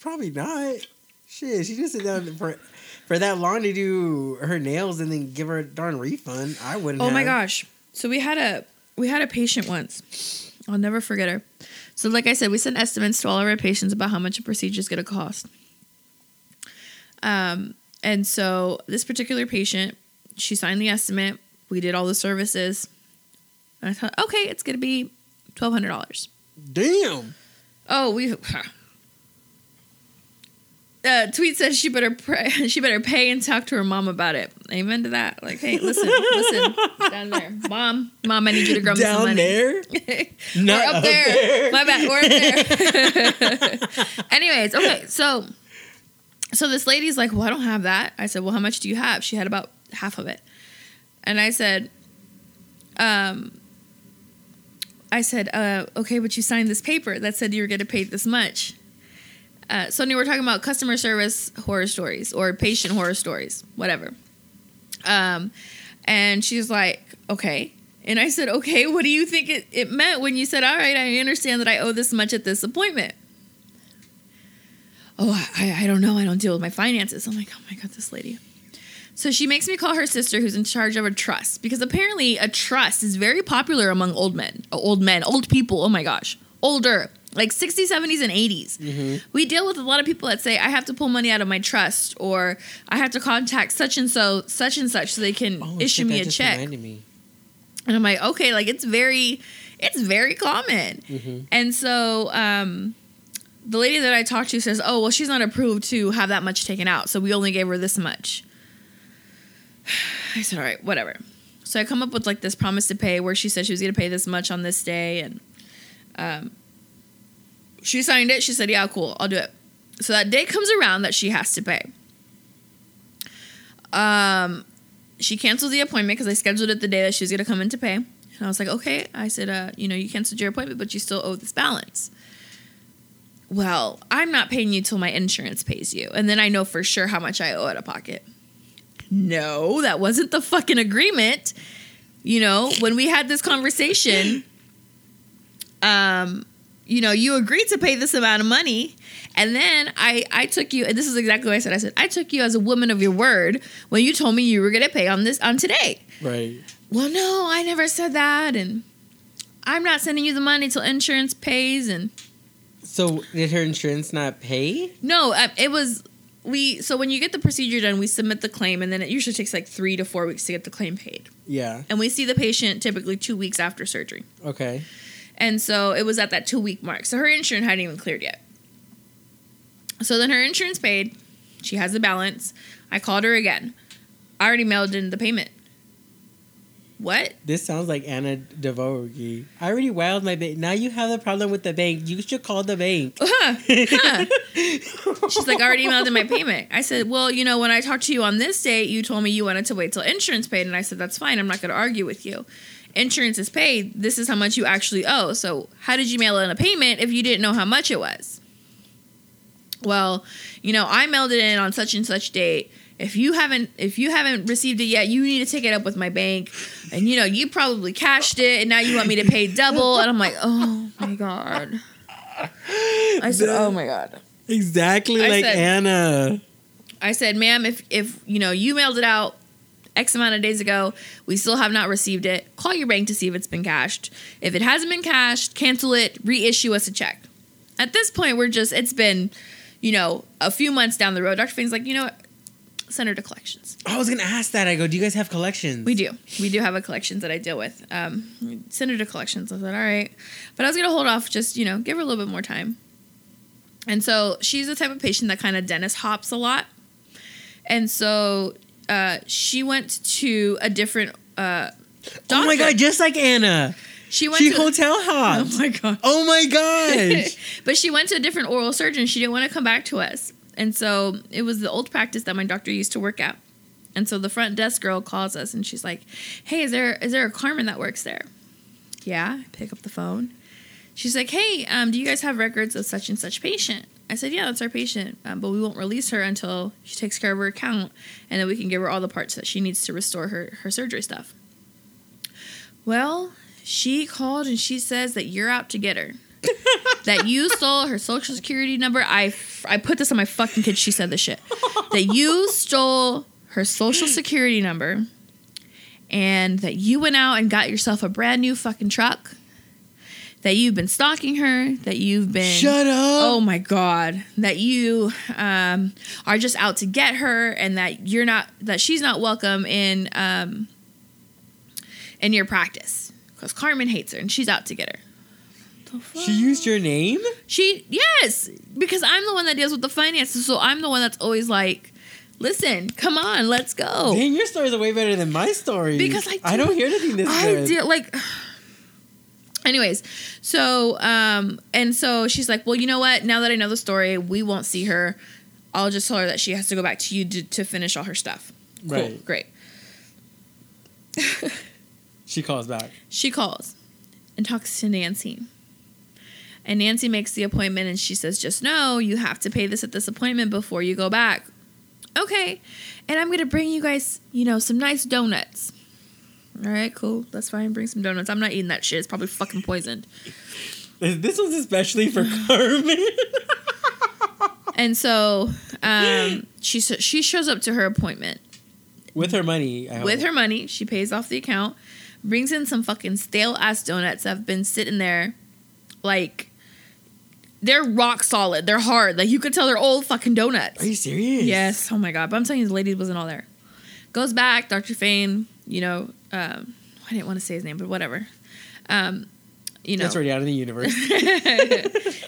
Probably not. Shit, she just sit down for for that long to do her nails and then give her a darn refund. I wouldn't. Oh my gosh. So we had a we had a patient once. I'll never forget her. So like I said, we send estimates to all of our patients about how much a procedure is going to cost. Um, and so this particular patient, she signed the estimate. We did all the services. And I thought, okay, it's gonna be twelve hundred dollars. Damn. Oh, we. Uh, tweet says she better pray, she better pay and talk to her mom about it. Amen to that. Like, hey, listen, listen, down there, mom, mom, I need you to grow me some Down money. there? Not up up there. there. My bad. We're up there. Anyways, okay, so so this lady's like, "Well, I don't have that." I said, "Well, how much do you have?" She had about half of it, and I said, "Um." I said, uh, okay, but you signed this paper that said you were going to pay this much. Uh, Sonia, we're talking about customer service horror stories or patient horror stories, whatever. Um, and she's like, okay. And I said, okay, what do you think it, it meant when you said, all right, I understand that I owe this much at this appointment? Oh, I, I don't know. I don't deal with my finances. I'm like, oh my God, this lady. So she makes me call her sister who's in charge of a trust because apparently a trust is very popular among old men, old men, old people. Oh my gosh, older, like 60s, 70s, and 80s. We deal with a lot of people that say, I have to pull money out of my trust or I have to contact such and so, such and such so they can Oh, issue shit, me a check. me. And I'm like, okay, like it's very, it's very common. Mhm. And so, um, the lady that I talked to says, oh, well, she's not approved to have that much taken out. So we only gave her this much. I said, all right, whatever. So I come up with like this promise to pay where she said she was going to pay this much on this day. And um, she signed it. She said, yeah, cool, I'll do it. So that day comes around that she has to pay. Um, she canceled the appointment because I scheduled it the day that she was going to come in to pay. And I was like, okay. I said, uh, you know, you canceled your appointment, but you still owe this balance. Well, I'm not paying you till my insurance pays you. And then I know for sure how much I owe out of pocket. No, that wasn't the fucking agreement. You know, when we had this conversation, um, you know, you agreed to pay this amount of money. And then I, I took you, and this is exactly what I said. I said, I took you as a woman of your word when you told me you were going to pay on this, on today. Right. Well, no, I never said that. And I'm not sending you the money till insurance pays. And So did her insurance not pay? no, uh, it was, we, so when you get the procedure done, we submit the claim, and then it usually takes like three to four weeks to get the claim paid. Yeah. And we see the patient typically two weeks after surgery. Okay. And so it was at that two week mark. So her insurance hadn't even cleared yet. So then her insurance paid. She has the balance. I called her again. I already mailed in the payment. What? This sounds like Anna Delvey. I already wild my bank. Now you have the problem with the bank. You should call the bank. Huh, huh. She's like, I already mailed in my payment. I said, Well, you know, when I talked to you on this date, you told me you wanted to wait till insurance paid. And I said, That's fine. I'm not going to argue with you. Insurance is paid. This is how much you actually owe. So, how did you mail in a payment if you didn't know how much it was? Well, you know, I mailed it in on such and such date. If you haven't if you haven't received it yet, you need to take it up with my bank. And you know, you probably cashed it and now you want me to pay double. And I'm like, oh my God. I said, oh my God. exactly I like said- Anna. I said, ma'am, if if you know you mailed it out X amount of days ago, we still have not received it. Call your bank to see if it's been cashed. If it hasn't been cashed, cancel it, reissue us a check. At this point, we're just it's been, you know, a few months down the road. Dr. Fain's like, you know what? Send her to collections. I was gonna ask that. I go, do you guys have collections? We do. We do have a collections that I deal with. Um, send her to collections. I said, all right. But I was going to hold off, just, you know, give her a little bit more time. And so she's the type of patient that kind of dentist hops a lot. And so uh, she went to a different uh, doctor. Oh my god, just like Anna. She went She to. hotel hot. oh my God. Oh my gosh. but she went to a different oral surgeon. She didn't want to come back to us. And so it was the old practice that my doctor used to work at. And so the front desk girl calls us and she's like, Hey, is there is there a Carmen that works there? Yeah. I pick up the phone. She's like, Hey, um, do you guys have records of such and such patient? I said, Yeah, that's our patient. Um, but we won't release her until she takes care of her account and then we can give her all the parts that she needs to restore her, her surgery stuff. Well, she called and she says that you're out to get her that you stole her social security number. I, I put this on my fucking kid. She said this shit. That you stole her social security number and that you went out and got yourself a brand new fucking truck. That you've been stalking her. That you've been. Shut up. Oh my god! That you um, are just out to get her, and that you're not. That she's not welcome in um, in your practice because Carmen hates her and she's out to get her. She used your name? She yes, because I'm the one that deals with the finances, so I'm the one that's always like, "Listen, come on, let's go." Dang, your stories are way better than my story. Because I I don't hear anything this I good. did like. Anyways, so um, and so she's like, "Well, you know what? Now that I know the story, we won't see her. I'll just tell her that she has to go back to you to, to finish all her stuff." Cool, Right. great. She calls back. She calls and talks to Nancy. And Nancy makes the appointment and she says, Just know you have to pay this at this appointment before you go back. Okay. And I'm going to bring you guys, you know, some nice donuts. All right, cool. That's fine. Bring some donuts. I'm not eating that shit. It's probably fucking poisoned. This one's especially for Carmen. And so um, she, she shows up to her appointment With her money. I with her money. She pays off the account, brings in some fucking stale ass donuts that have been sitting there, like they're rock solid. They're hard. Like you could tell they're old fucking donuts. Are you serious? Yes. Oh my god. But I'm telling you, the lady wasn't all there. Goes back, Dr. Fain. You know, um, I didn't want to say his name, but whatever. Um, you know, That's already out of the universe.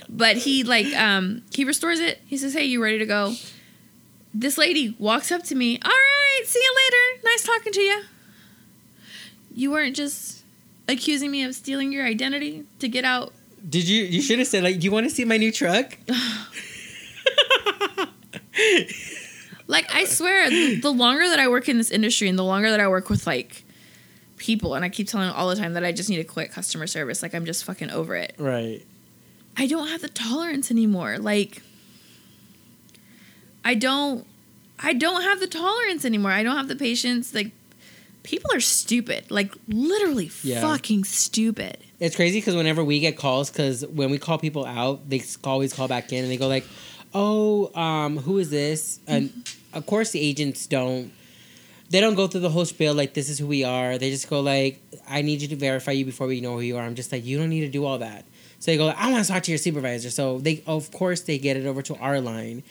but he like um he restores it. He says, "Hey, you ready to go?" This lady walks up to me. All right, see you later. Nice talking to you. You weren't just accusing me of stealing your identity to get out. Did you? You should have said like, "Do you want to see my new truck?" Like I swear, the, the longer that I work in this industry and the longer that I work with like people, and I keep telling all the time that I just need to quit customer service. Like I'm just fucking over it. right. I don't have the tolerance anymore. Like I don't I don't have the tolerance anymore. I don't have the patience. Like people are stupid. Like literally Yeah. fucking stupid. It's crazy because whenever we get calls, because when we call people out, they always call back in and they go like, "Oh, um, who is this?" And of course, the agents don't. They don't go through the whole spiel like this is who we are. They just go like, "I need you to verify you before we know who you are." I'm just like, you don't need to do all that. So they go, "I want to talk to your supervisor." So they, of course, they get it over to our line,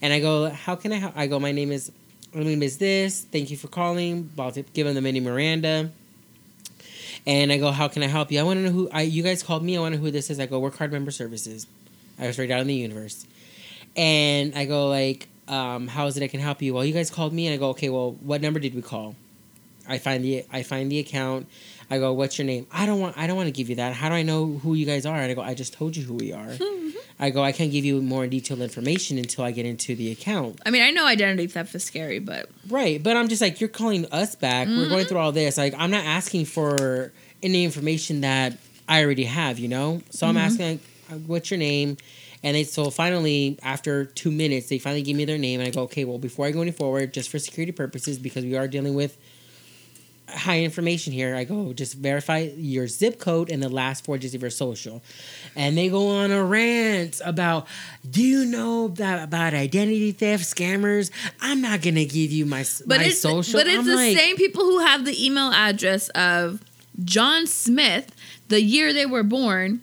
and I go, "How can I?" Help? I go, "My name is, my name is this. Thank you for calling." To give them the mini Miranda. And I go, how can I help you? I want to know who I. You guys called me. I want to know who this is. I go, we're card member services. I was right out in the universe, and I go like, um, how is it I can help you? Well, you guys called me, and I go, okay. Well, what number did we call? I find the I find the account. I go, what's your name? I don't want I don't want to give you that. How do I know who you guys are? And I go, I just told you who we are. Mm-hmm. I go, I can't give you more detailed information until I get into the account. I mean, I know identity theft is scary, but Right, but I'm just like you're calling us back. We're going mm-hmm. through all this. Like I'm not asking for any information that I already have, you know. So I'm mm-hmm. asking, like, what's your name? And they so finally, after two minutes, they finally give me their name, and I go, okay, well, before I go any forward, just for security purposes, because we are dealing with high information here, I go just verify your zip code and the last four digits of your social, and they go on a rant about, do you know that about identity theft scammers? I'm not gonna give you my but my it's social. but it's I'm the like, same people who have the email address of John Smith, the year they were born,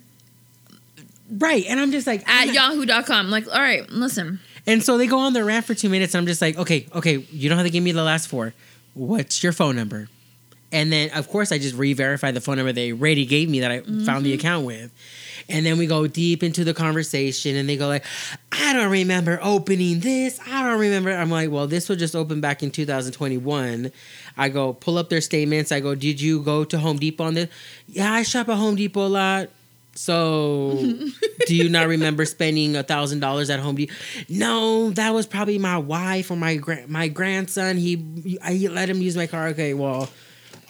right, and I'm just like at not- yahoo.com. Like, all right, listen. And so they go on their rant for two minutes. And I'm just like, okay, okay, you don't have to give me the last four. What's your phone number? And then, of course, I just re verify the phone number they already gave me that I found the mm-hmm. account with. And then we go deep into the conversation, and they go like, "I don't remember opening this. I don't remember." I'm like, "Well, this was just opened back in 2021." I go pull up their statements. I go, "Did you go to Home Depot on this?" Yeah, I shop at Home Depot a lot. So, do you not remember spending a thousand dollars at Home Depot? No, that was probably my wife or my gra- my grandson. He, I let him use my car. Okay, well,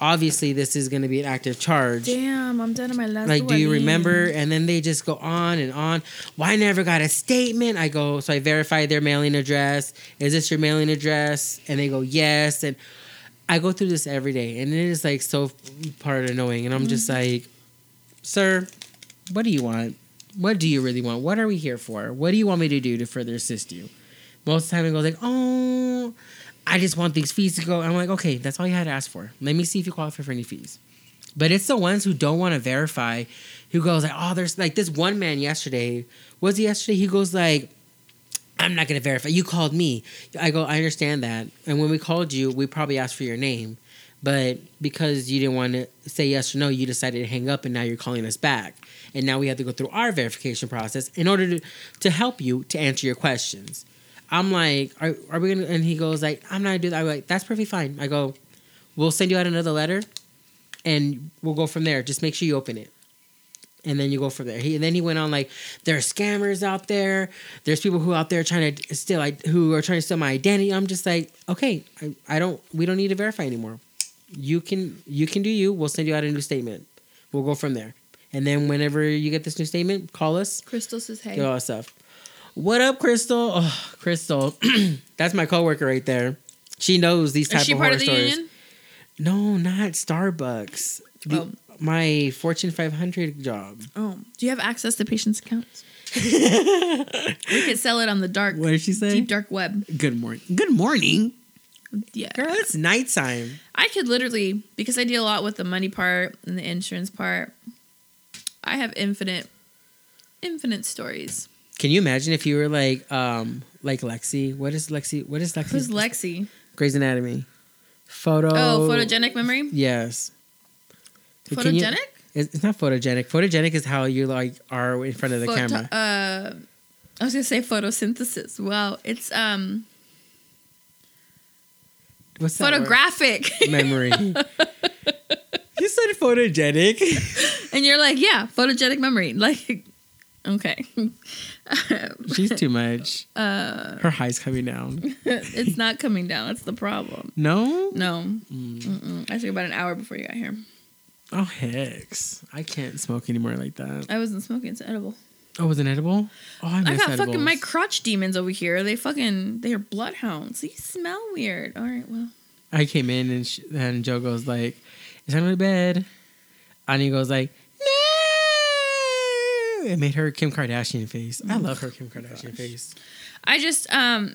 obviously this is going to be an active charge. Damn, I'm done at my last. Like, do you remember? And then they just go on and on. Well, I never got a statement. I go, so I verify their mailing address. Is this your mailing address? And they go, yes. And I go through this every day, and it is like so part annoying. And I'm just mm-hmm. like, sir, what do you want? What do you really want? What are we here for? What do you want me to do to further assist you? Most of the time, it goes like, oh, I just want these fees to go. I'm like, okay, that's all you had to ask for. Let me see if you qualify for any fees. But it's the ones who don't want to verify, who goes like, oh, there's like this one man yesterday. Was he yesterday? He goes like, I'm not gonna verify. You called me. I go, I understand that. And when we called you, we probably asked for your name. But because you didn't want to say yes or no, you decided to hang up and now you're calling us back. And now we have to go through our verification process in order to, to help you to answer your questions. I'm like, are, are we gonna? And he goes like, I'm not gonna do that. I'm like, that's perfectly fine. I go, we'll send you out another letter, and we'll go from there. Just make sure you open it, and then you go from there. He and then he went on like, there are scammers out there. There's people who out there trying to steal, who are trying to steal my identity. I'm just like, okay, I, I don't. We don't need to verify anymore. You can you can do you. We'll send you out a new statement. We'll go from there. And then whenever you get this new statement, call us. Crystal says, "Hey." Get all that stuff. What up, Crystal? Oh, Crystal, that's my coworker right there. She knows these type Is she of part horror of the stories. union? No, not Starbucks. The- Oh. My Fortune 500 job. Oh, do you have access to patients' accounts? we could sell it on the dark, What did she say? deep dark web. Good morning. Good morning, Yeah, girl. It's nighttime. I could literally because I deal a lot with the money part and the insurance part. I have infinite, infinite stories. Can you imagine if you were like, um, like Lexie? What is Lexie? What is Lexie? Who's Lexie? Grey's Anatomy. Photo. Oh, photogenic memory. Yes. Can you- Photogenic. it's not photogenic. Photogenic is how you like are in front of the Photo- camera. Uh, I was gonna say photosynthesis. Wow, it's um What's photographic. memory. you said photogenic. and you're like, yeah, photogenic memory. Like, okay, She's too much. uh, Her high's coming down. it's not coming down. That's the problem. No. No, Mm. I took about an hour before you got here. Oh hex! I can't smoke anymore like that. I wasn't smoking. It's edible. Oh, was it edible? Oh, I I got edibles. fucking my crotch demons over here. They fucking they're bloodhounds. They smell weird. All right, well, I came in and sh- and Joe goes like, "It's time to bed." Ani goes like! It made her Kim Kardashian face. I love her Kim Kardashian face. I just um,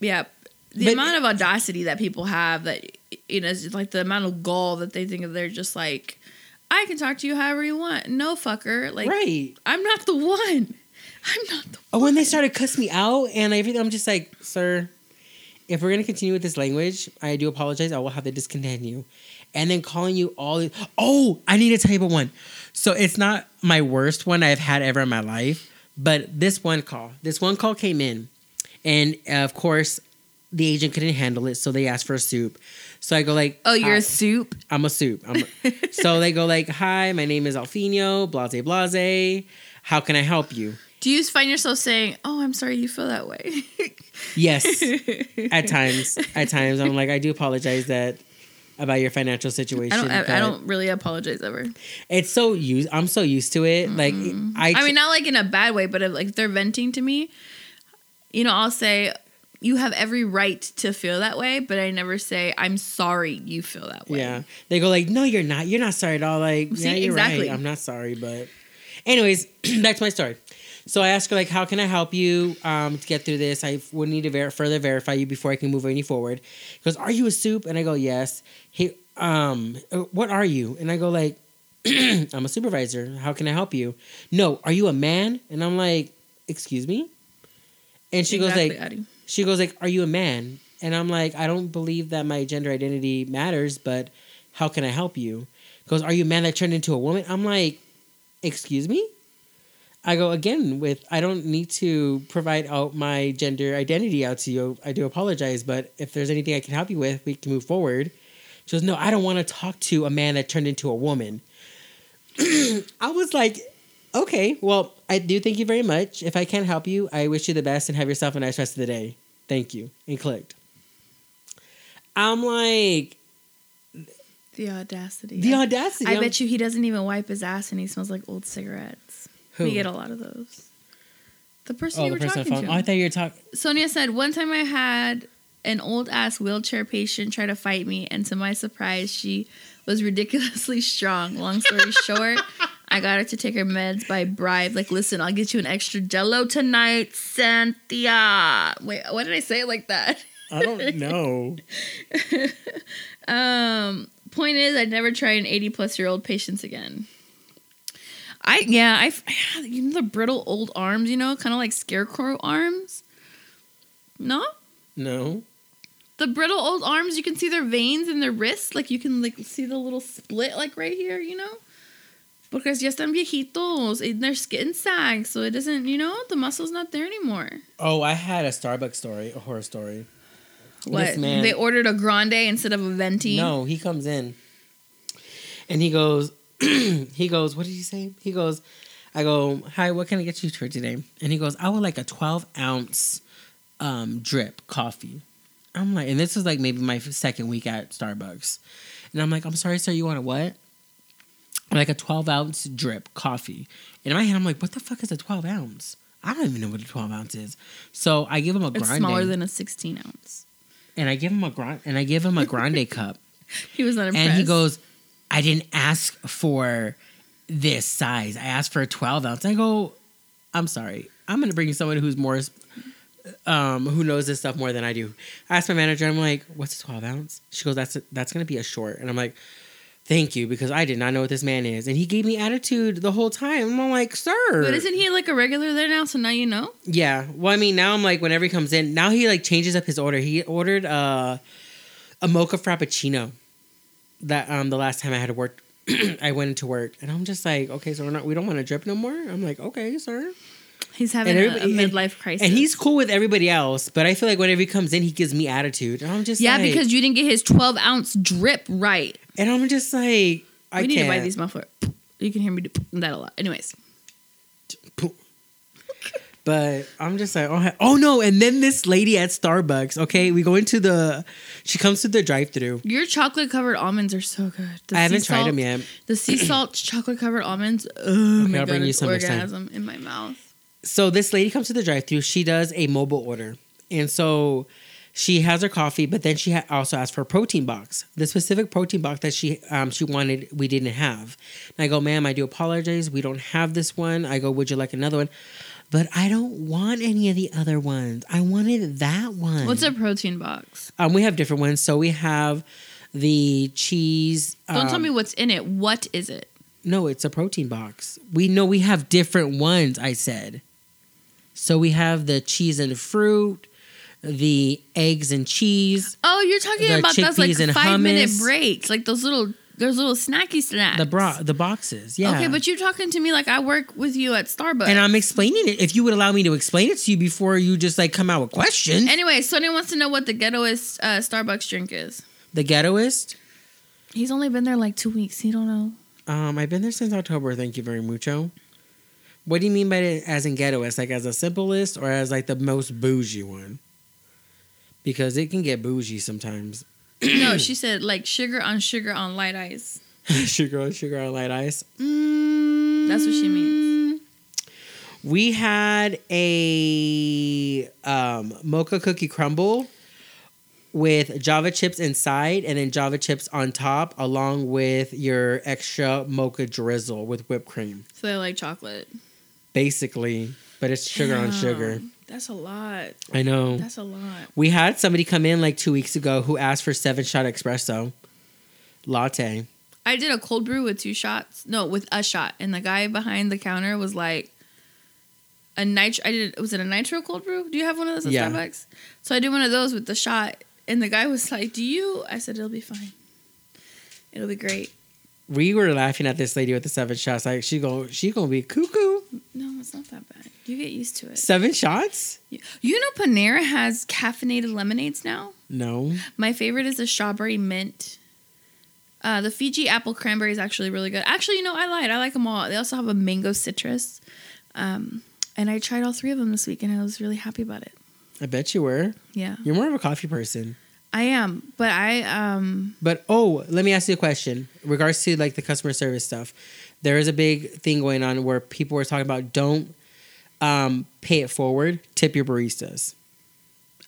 yeah, the But- amount of audacity that people have that you know, it's like the amount of gall that they think of. They're just like, I can talk to you however you want. No, fucker. Like, right. I'm not the one. I'm not the. One. Oh, when they started cussing me out and everything, I'm just like, sir, if we're gonna continue with this language, I do apologize. I will have to discontinue. And then calling you all. Oh, I need to tell you about one. So it's not my worst one I've had ever in my life, but this one call, this one call came in, and uh, of course, the agent couldn't handle it, so they asked for a soup. So I go like, Oh, you're "Hi." a soup. I'm a soup. I'm so they go like, "Hi, my name is Alfinio, blase blase. How can I help you?" Do you find yourself saying, "Oh, I'm sorry you feel that way"? Yes, at times. At times, I'm like, I do apologize that about your financial situation. I don't. I, I don't really apologize ever. It's so used. I'm so used to it. Like mm-hmm. I. I mean, not like in a bad way, but if, like they're venting to me, you know, I'll say, "You have every right to feel that way," but I never say, "I'm sorry you feel that way." yeah, they go like, "No, you're not. You're not sorry at all." Like, See, yeah, you're exactly. right. I'm not sorry, but, anyways, that's my story. So I asked her like, "How can I help you um, to get through this? I would need to ver- further verify you before I can move any forward." He goes, "Are you a soup?" And I go, "Yes." He, um, "Uh, what are you? And I go like, "I'm a supervisor. How can I help you?" No, are you a man? And I'm like, "Excuse me." And she Exactly, goes like, Addie. she goes like, "Are you a man?" And I'm like, "I don't believe that my gender identity matters, but how can I help you?" Goes, "Are you a man that turned into a woman?" I'm like, "Excuse me?" I go again with, "I don't need to provide out my gender identity out to you. I do apologize, but if there's anything I can help you with, we can move forward." She goes, "No, I don't want to talk to a man that turned into a woman." I was like, okay, well, I do thank you very much. If I can't help you, I wish you the best and have yourself a nice rest of the day. Thank you. And clicked. I'm like, The audacity. the audacity. I I'm- bet you he doesn't even wipe his ass and he smells like old cigarettes. Who? We get a lot of those. The person Oh, you the were person talking to. Oh, I thought you were talking. Sonia said, One time I had an old ass wheelchair patient try to fight me, and to my surprise, she was ridiculously strong. Long story short, I got her to take her meds by bribe. Like, listen, I'll get you an extra jello tonight, Cynthia. Wait, why did I say it like that? I don't know. Um, point is, I'd never try an 80 plus year old patients again. I, yeah, I, you know, the brittle old arms, you know, kind of like scarecrow arms. No? No. the brittle old arms, you can see their veins in their wrists. Like you can like see the little split like right here, you know? Because ya están viejitos and their skin sags, so it doesn't, you know, the muscle's not there anymore. Oh, I had a Starbucks story, a horror story. What? This man- They ordered a grande instead of a venti. No, he comes in and he goes, he goes, what did he say? He goes, I go, hi, what can I get you for today? And he goes, I would like a 12 ounce um, drip coffee. I'm like, and this is like maybe my second week at Starbucks. And I'm like, I'm sorry, sir, you want a what? Like a 12 ounce drip coffee. And in my head, I'm like, what the fuck is a 12 ounce? I don't even know what a 12 ounce is. So I give him a It's grande. smaller than a 16 ounce. and I give him a grande and I give him a grande cup. He was not impressed. And he goes, I didn't ask for this size. I asked for a 12 ounce. I go, I'm sorry. I'm going to bring you someone who's more, um, who knows this stuff more than I do. I asked my manager, I'm like, what's a 12 ounce? She goes, that's, that's going to be a short. And I'm like, thank you, because I did not know what this man is. And he gave me attitude the whole time. And I'm like, sir. But isn't he like a regular there now? So now you know. Yeah. Well, I mean, now I'm like, whenever he comes in, now he like changes up his order. He ordered uh, a mocha frappuccino. That um the last time I had to work, I went into work, and I'm just like, okay, so we're not, we don't want to drip no more. I'm like, okay, sir. He's having a, a midlife crisis. And he's cool with everybody else, but I feel like whenever he comes in, he gives me attitude, and I'm just yeah, like, because you didn't get his 12 ounce drip right. and I'm just like, I we need can't. to buy these muffler. You can hear me do that a lot. Anyways, But I'm just like, oh, oh no! And then this lady at Starbucks, okay, we go into the, she comes to the drive-through. your chocolate covered almonds are so good. The I haven't sea tried them yet. The sea salt chocolate covered almonds. Oh my I'll god, bring you some next time. orgasm in my mouth. so this lady comes to the drive-through. She does a mobile order, and so she has her coffee, but then she ha- also asked for a protein box. The specific protein box that she um, she wanted, we didn't have. And I go, ma'am, I do apologize. We don't have this one. I go, would you like another one? But I don't want any of the other ones. I wanted that one. What's a protein box? Um, we have different ones. So we have the cheese. Don't tell um, me what's in it. What is it? No, it's a protein box. We know we have different ones, I said. So we have the cheese and fruit, the eggs and cheese, Oh, you're talking about those like five minute breaks, like those little those little snacky snacks. the bra the boxes. Yeah. Okay, but you're talking to me like I work with you at Starbucks. and I'm explaining it. If you would allow me to explain it to you before you just like come out with questions. anyway, Sonny wants to know what the ghettoest uh, Starbucks drink is. the ghettoist. He's only been there like two weeks. He don't know. Um, I've been there since October, thank you very mucho. What do you mean by it as in ghettoist? Like as a simplest or as like the most bougie one? Because it can get bougie sometimes. No, she said like sugar on sugar on light ice. sugar on sugar on light ice. Mm, That's what she means. We had a um, mocha cookie crumble with Java chips inside and then Java chips on top, along with your extra mocha drizzle with whipped cream. So they like chocolate. Basically, but it's sugar on sugar. That's a lot. I know. That's a lot. We had somebody come in like two weeks ago who asked for seven shot espresso latte. I did a cold brew with two shots. No, with a shot. And the guy behind the counter was like a nitro I did was it a nitro cold brew? Do you have one of those at Yeah. Starbucks? So I did one of those with the shot and the guy was like, "Do you?" I said, "It'll be fine. It'll be great." We were laughing at this lady with the seven shots. Like she go, she gonna be cuckoo. No, it's not that bad. You get used to it. Seven shots? You, you know Panera has caffeinated lemonades now? No. My favorite is the strawberry mint. Uh, the Fiji apple cranberry is actually really good. Actually, you know, I lied. I like them all. They also have a mango citrus. Um, and I tried all three of them this week and I was really happy about it. I bet you were. Yeah. You're more of a coffee person. I am. But I um But oh, let me ask you a question. In regards to like the customer service stuff, there is a big thing going on where people were talking about don't um, pay it forward, tip your baristas.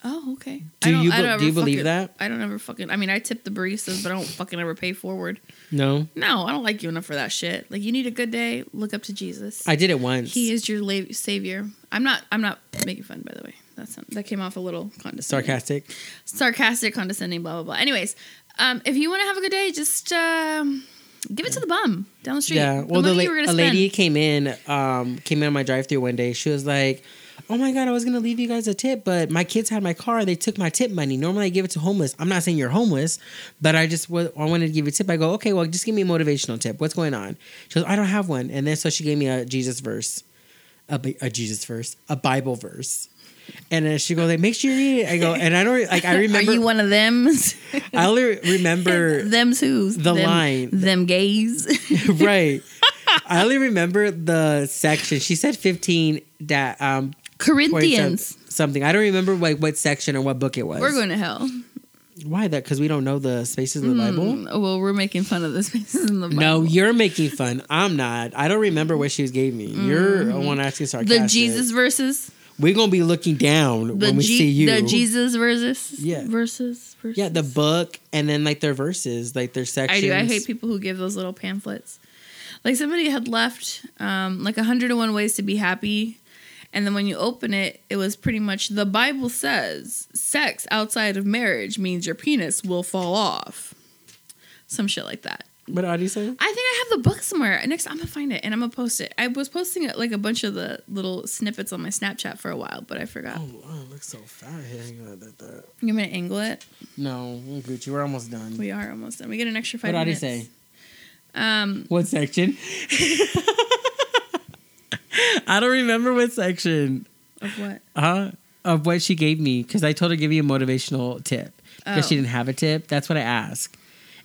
Oh, okay. Do I don't- you do you believe fucking- that? I don't ever fucking I mean I tip the baristas, but I don't fucking ever pay forward. No, No, I don't like you enough for that shit. Like you need a good day, look up to Jesus. I did it once. he is your la- savior. I'm not I'm not making fun by the way. That's that came off a little condescending. sarcastic. sarcastic, condescending, blah blah blah. Anyways, um, if you want to have a good day, just um, give it to the bum down the street. Yeah. Well, the, money la- a gonna lady spend. came in, um, came in on my drive-through one day. She was like, "Oh my god, I was gonna leave you guys a tip, but my kids had my car. They took my tip money. Normally, I give it to homeless. I'm not saying you're homeless, but I just I wanted to give you a tip. I go, okay, well, just give me a motivational tip. What's going on? She goes, I don't have one. And then so she gave me a Jesus verse, a, a Jesus verse, a Bible verse. And then she goes, like, make sure you read it. I go, and I don't like. I remember. Are you one of them? I only remember Them's who's The them, line. Them gays. right. I only remember the section. She said fifteen that um Corinthians. something. I don't remember like what section or what book it was. We're going to hell. Why that? Because we don't know the spaces in the Bible. Mm, well, we're making fun of the spaces in the Bible. No, you're making fun. I'm not. I don't remember what she gave me. You're the one asking sarcastic. Mm-hmm. the Jesus verses. We're gonna be looking down The when we G- see you. The Jesus verses. Yeah. Verses. verses. Yeah, the book and then like their verses, like their sections. I do. I hate people who give those little pamphlets. Like somebody had left um, like 101 ways to be happy. And then when you open it, it was pretty much the Bible says sex outside of marriage means your penis will fall off. Some shit like that. What did you say? I think I have the book somewhere. Next, I'm gonna find it and I'm gonna post it. I was posting it, like a bunch of the little snippets on my Snapchat for a while, but I forgot. Oh, oh it looks so fat here. Hang on, that- that- You me to angle it? No, we're Gucci. We're almost done. We are almost done. We get an extra five what did he minutes. say? Um, What section? I don't remember what section. of what? Huh? Of what she gave me because I told her to give you a motivational tip because she Oh. didn't have a tip. That's what I asked.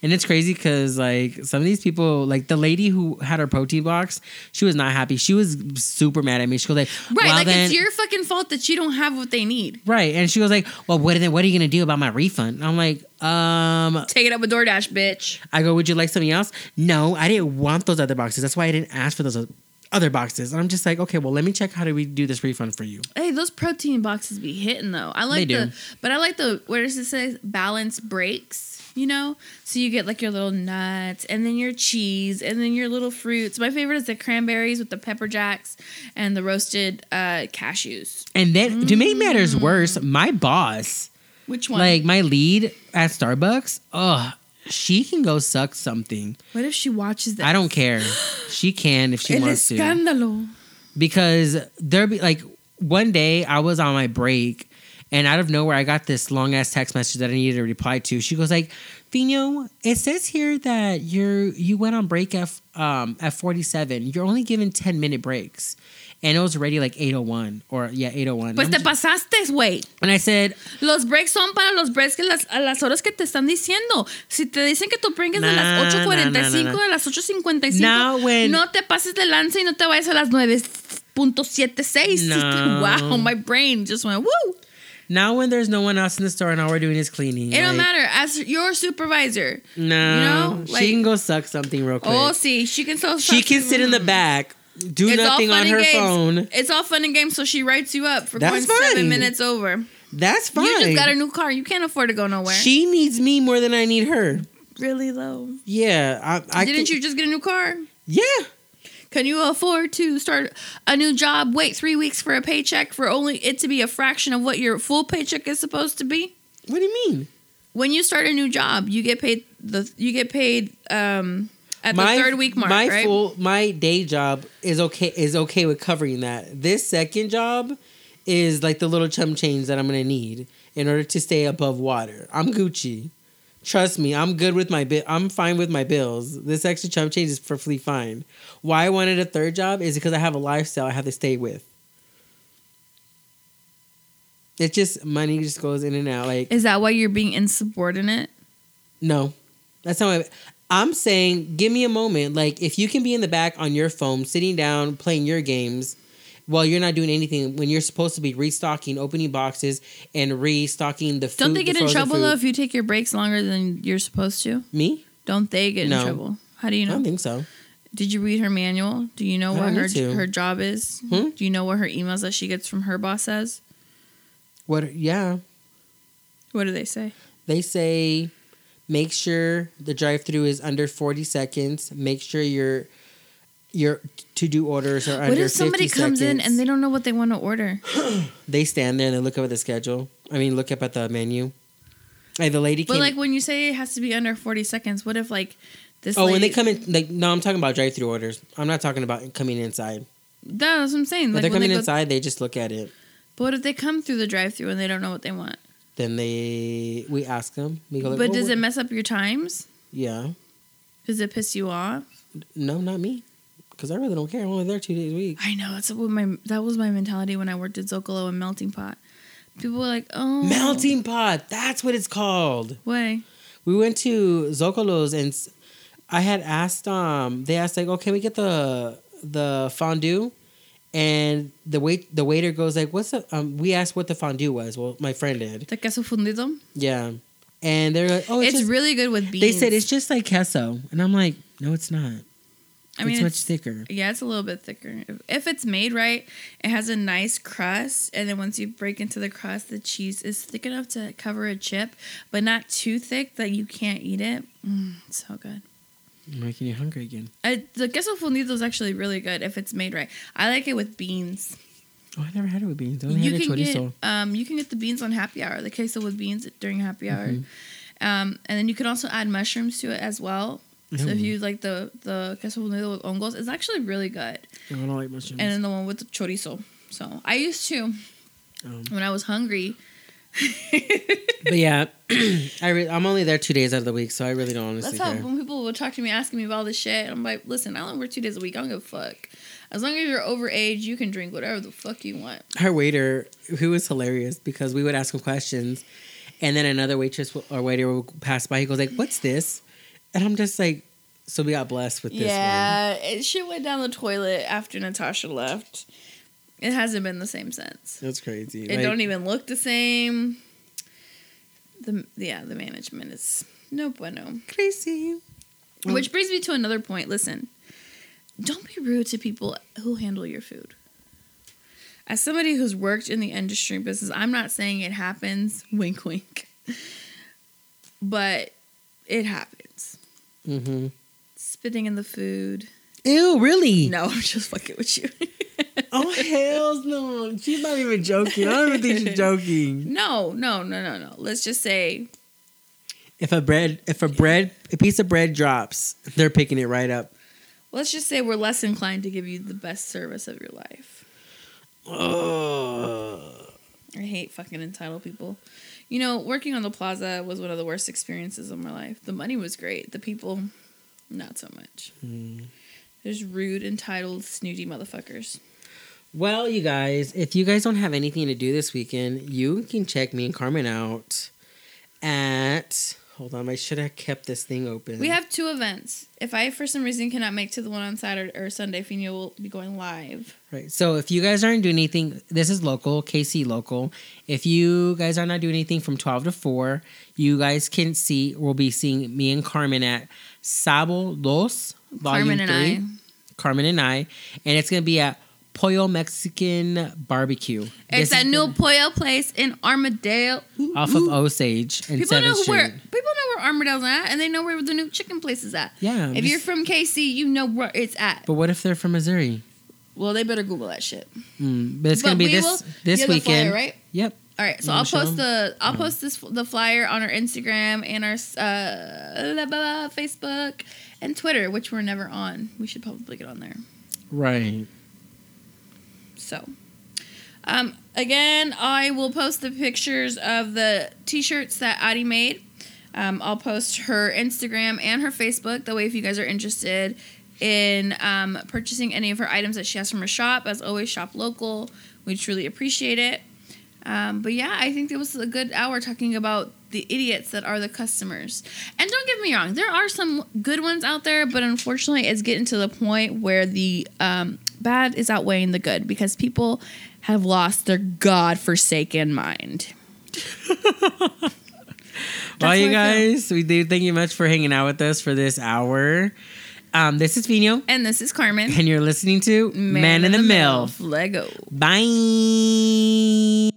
And it's crazy because like some of these people, like the lady who had her protein box, she was not happy. She was super mad at me. She was like, Right, well, like then, it's your fucking fault that you don't have what they need. right, and she was like, well, what then? What are you gonna do about my refund? I'm like, um, Take it up with DoorDash, bitch. I go, would you like something else? No, I didn't want those other boxes. That's why I didn't ask for those other boxes. And I'm just like, okay, well, let me check how do we do this refund for you. Hey, those protein boxes be hitting though. I like the, but I like the where does it say balance breaks? You know, so you get like your little nuts and then your cheese and then your little fruits. My favorite is the cranberries with the pepper jacks and the roasted uh, cashews. And then to make Mm. matters worse, my boss, Which one? like my lead at Starbucks, oh, she can go suck something. what if she watches that? I don't care. She can if she El wants to. escándalo. because there be like one day I was on my break and out of nowhere I got this long ass text message that I needed to reply to. She goes like, "Fino, it says here that you're you went on break at um at 47. You're only given 10 minute breaks." And it was already like 801 or yeah, 801. Pues te pasaste, güey. and I said, Los breaks son para los breaks que las, a las horas que te están diciendo. Si te dicen que tu break es de las nah, 8.45 nah, nah. a las 8.55, Now when- no te pases de lanza y no te vayas a las 9.76. No. Wow, my brain just went, woo. Now when there's no one else in the store and all we're doing is cleaning. It don't matter. As your supervisor, No, You know, like- she can go suck something real quick. oh, see, she can so she can sit in the mm. back, do It's nothing on her games. phone. It's all fun and games, so she writes you up for That's going seven minutes over. That's fine. You just got a new car. You can't afford to go nowhere. She needs me more than I need her. really though. Yeah, I, I Didn't can- you just get a new car? Yeah, Can you afford to start a new job, wait three weeks for a paycheck for only it to be a fraction of what your full paycheck is supposed to be? what do you mean? When you start a new job, you get paid the you get paid um at the third week mark, my right? full my day job is okay is okay with covering that. This second job is like the little chum change that I'm gonna need in order to stay above water. I'm Gucci. Trust me, I'm good with my bill. I'm fine with my bills. This extra chump change is perfectly fine. Why I wanted a third job is because I have a lifestyle I have to stay with. It's just money just goes in and out. Like is that why you're being insubordinate? no, that's not. What I'm saying. Give me a moment. Like if you can be in the back on your phone, sitting down, playing your games, while you're not doing anything, when you're supposed to be restocking, opening boxes, and restocking the food. Don't they the get in trouble food. though if you take your breaks longer than you're supposed to? Me? Don't they get No. in trouble? How do you know? I don't think so. Did you read her manual? Do you know what her to. her job is? Hmm? Do you know what her emails that she gets from her boss says? What? Yeah, What do they say? they say. Make sure the drive-through is under 40 seconds. Make sure your your to-do orders are under What if somebody 50 comes in and they don't know what they want to order? they stand there and they look up at the schedule. I mean, look up at the menu. Hey, the lady But like when you say it has to be under forty seconds, what if like this? oh, when they come in, like no, I'm talking about drive-through orders. I'm not talking about coming inside. That's what I'm saying. When Like they're when they coming go, inside, they just look at it. But what if they come through the drive-through and they don't know what they want? Then they we ask them. We go. Like, but "Oh, does what-" it mess up your times? Yeah. Does it piss you off? No, not me. Because I really don't care. I'm only there two days a week. I know that's what my that was my mentality when I worked at Zocalo and Melting Pot. People were like, "Oh, Melting pot. That's what it's called. way." We went to Zocalo's and I had asked. Um, they asked like, "Oh, can we get the the fondue?" And the wait the waiter goes like, "What's the?" Um, we asked what the fondue was. Well, my friend did. The queso fundido. Yeah. And they're like, "Oh, it's, It's, just, really good with beans. They said it's just like queso, and I'm like, "No, it's not. I mean, it's much it's, thicker." yeah, it's a little bit thicker. If, if it's made right, it has a nice crust, and then once you break into the crust, the cheese is thick enough to cover a chip, but not too thick that you can't eat it. Mm, so good. Making you hungry again. I, the queso fundido is actually really good if it's made right. I like it with beans. Oh, I never had it with beans. I only you had it can get um you can get the beans on happy hour, the queso with beans during happy hour. Mhm. Um, and then you can also add mushrooms to it as well. So if you like the the queso fundido with hongos, it's actually really good. No, I don't like mushrooms. And then the one with the chorizo. So I used to Um, when I was hungry. but yeah, I re- I'm only there two days out of the week, so I really don't honestly That's how care. when people would talk to me asking me about all this shit, I'm like, listen, I only work two days a week. I don't give a fuck. As long as you're over age, you can drink whatever the fuck you want. Our waiter, who was hilarious because we would ask him questions, and then another waitress or waiter would pass by. He goes like, "What's this?" And I'm just like, "So we got blessed with this one." yeah, it shit went down the toilet after Natasha left. It hasn't been the same since. That's crazy. It Like, don't even look the same. The yeah, the management is no bueno. crazy. Mm. Which brings me to another point. Listen, don't be rude to people who handle your food. As somebody who's worked in the industry business, I'm not saying it happens, wink, wink, but it happens. Mm-hmm. Spitting in the food. Ew, really? No, I'm just fucking with you. Oh hell no! She's not even joking. I don't even think she's joking. no, no, no, no, no. Let's just say If a bread, if a bread, a piece of bread drops, they're picking it right up. let's just say we're less inclined to give you the best service of your life. Ugh. I hate fucking entitled people. You know, working on the plaza was one of the worst experiences of my life. The money was great. The people, not so much. Hmm. There's rude, entitled, snooty motherfuckers. Well, you guys, if you guys don't have anything to do this weekend, you can check me and Carmen out at. Hold on, I should have kept this thing open. We have two events. If I, for some reason, cannot make to the one on Saturday or Sunday, Fino will be going live. Right. So if you guys aren't doing anything, this is local, KC local. If you guys are not doing anything from 12 to 4, you guys can see, we'll be seeing me and Carmen at Sabo Los, Volume Carmen and 3. I. Carmen and I. And it's going to be at Pollo Mexican Barbecue. It's This that is new gonna- Pollo place in Armourdale. Ooh, Off ooh. of Osage and People 7th know Street. where people know where Armourdale's at, and they know where the new chicken place is at. Yeah. If just- you're from KC, you know where it's at. but what if they're from Missouri? Well, they better Google that shit. Mm, but it's But going to be we this will- this the flyer, weekend. right? Yep. All right, so I'll post post 'em? the I'll Oh. post this the flyer on our Instagram and our uh, blah, blah, blah, Facebook and Twitter, which we're never on. We should probably get on there. Right. So, um, again, I will post the pictures of the T-shirts that Adi made. Um, I'll post her Instagram and her Facebook. That way, if you guys are interested in um, purchasing any of her items that she has from her shop, as always, shop local. We truly appreciate it. Um, but yeah, I think it was a good hour talking about the idiots that are the customers. And don't get me wrong, there are some good ones out there, but unfortunately, it's getting to the point where the um, bad is outweighing the good because people have lost their god-forsaken mind. well, you how I feel. guys, we do thank you much for hanging out with us for this hour. Um, this is Fino, And this is Carmen. and you're listening to Man, in the, Mill. Lego. Bye.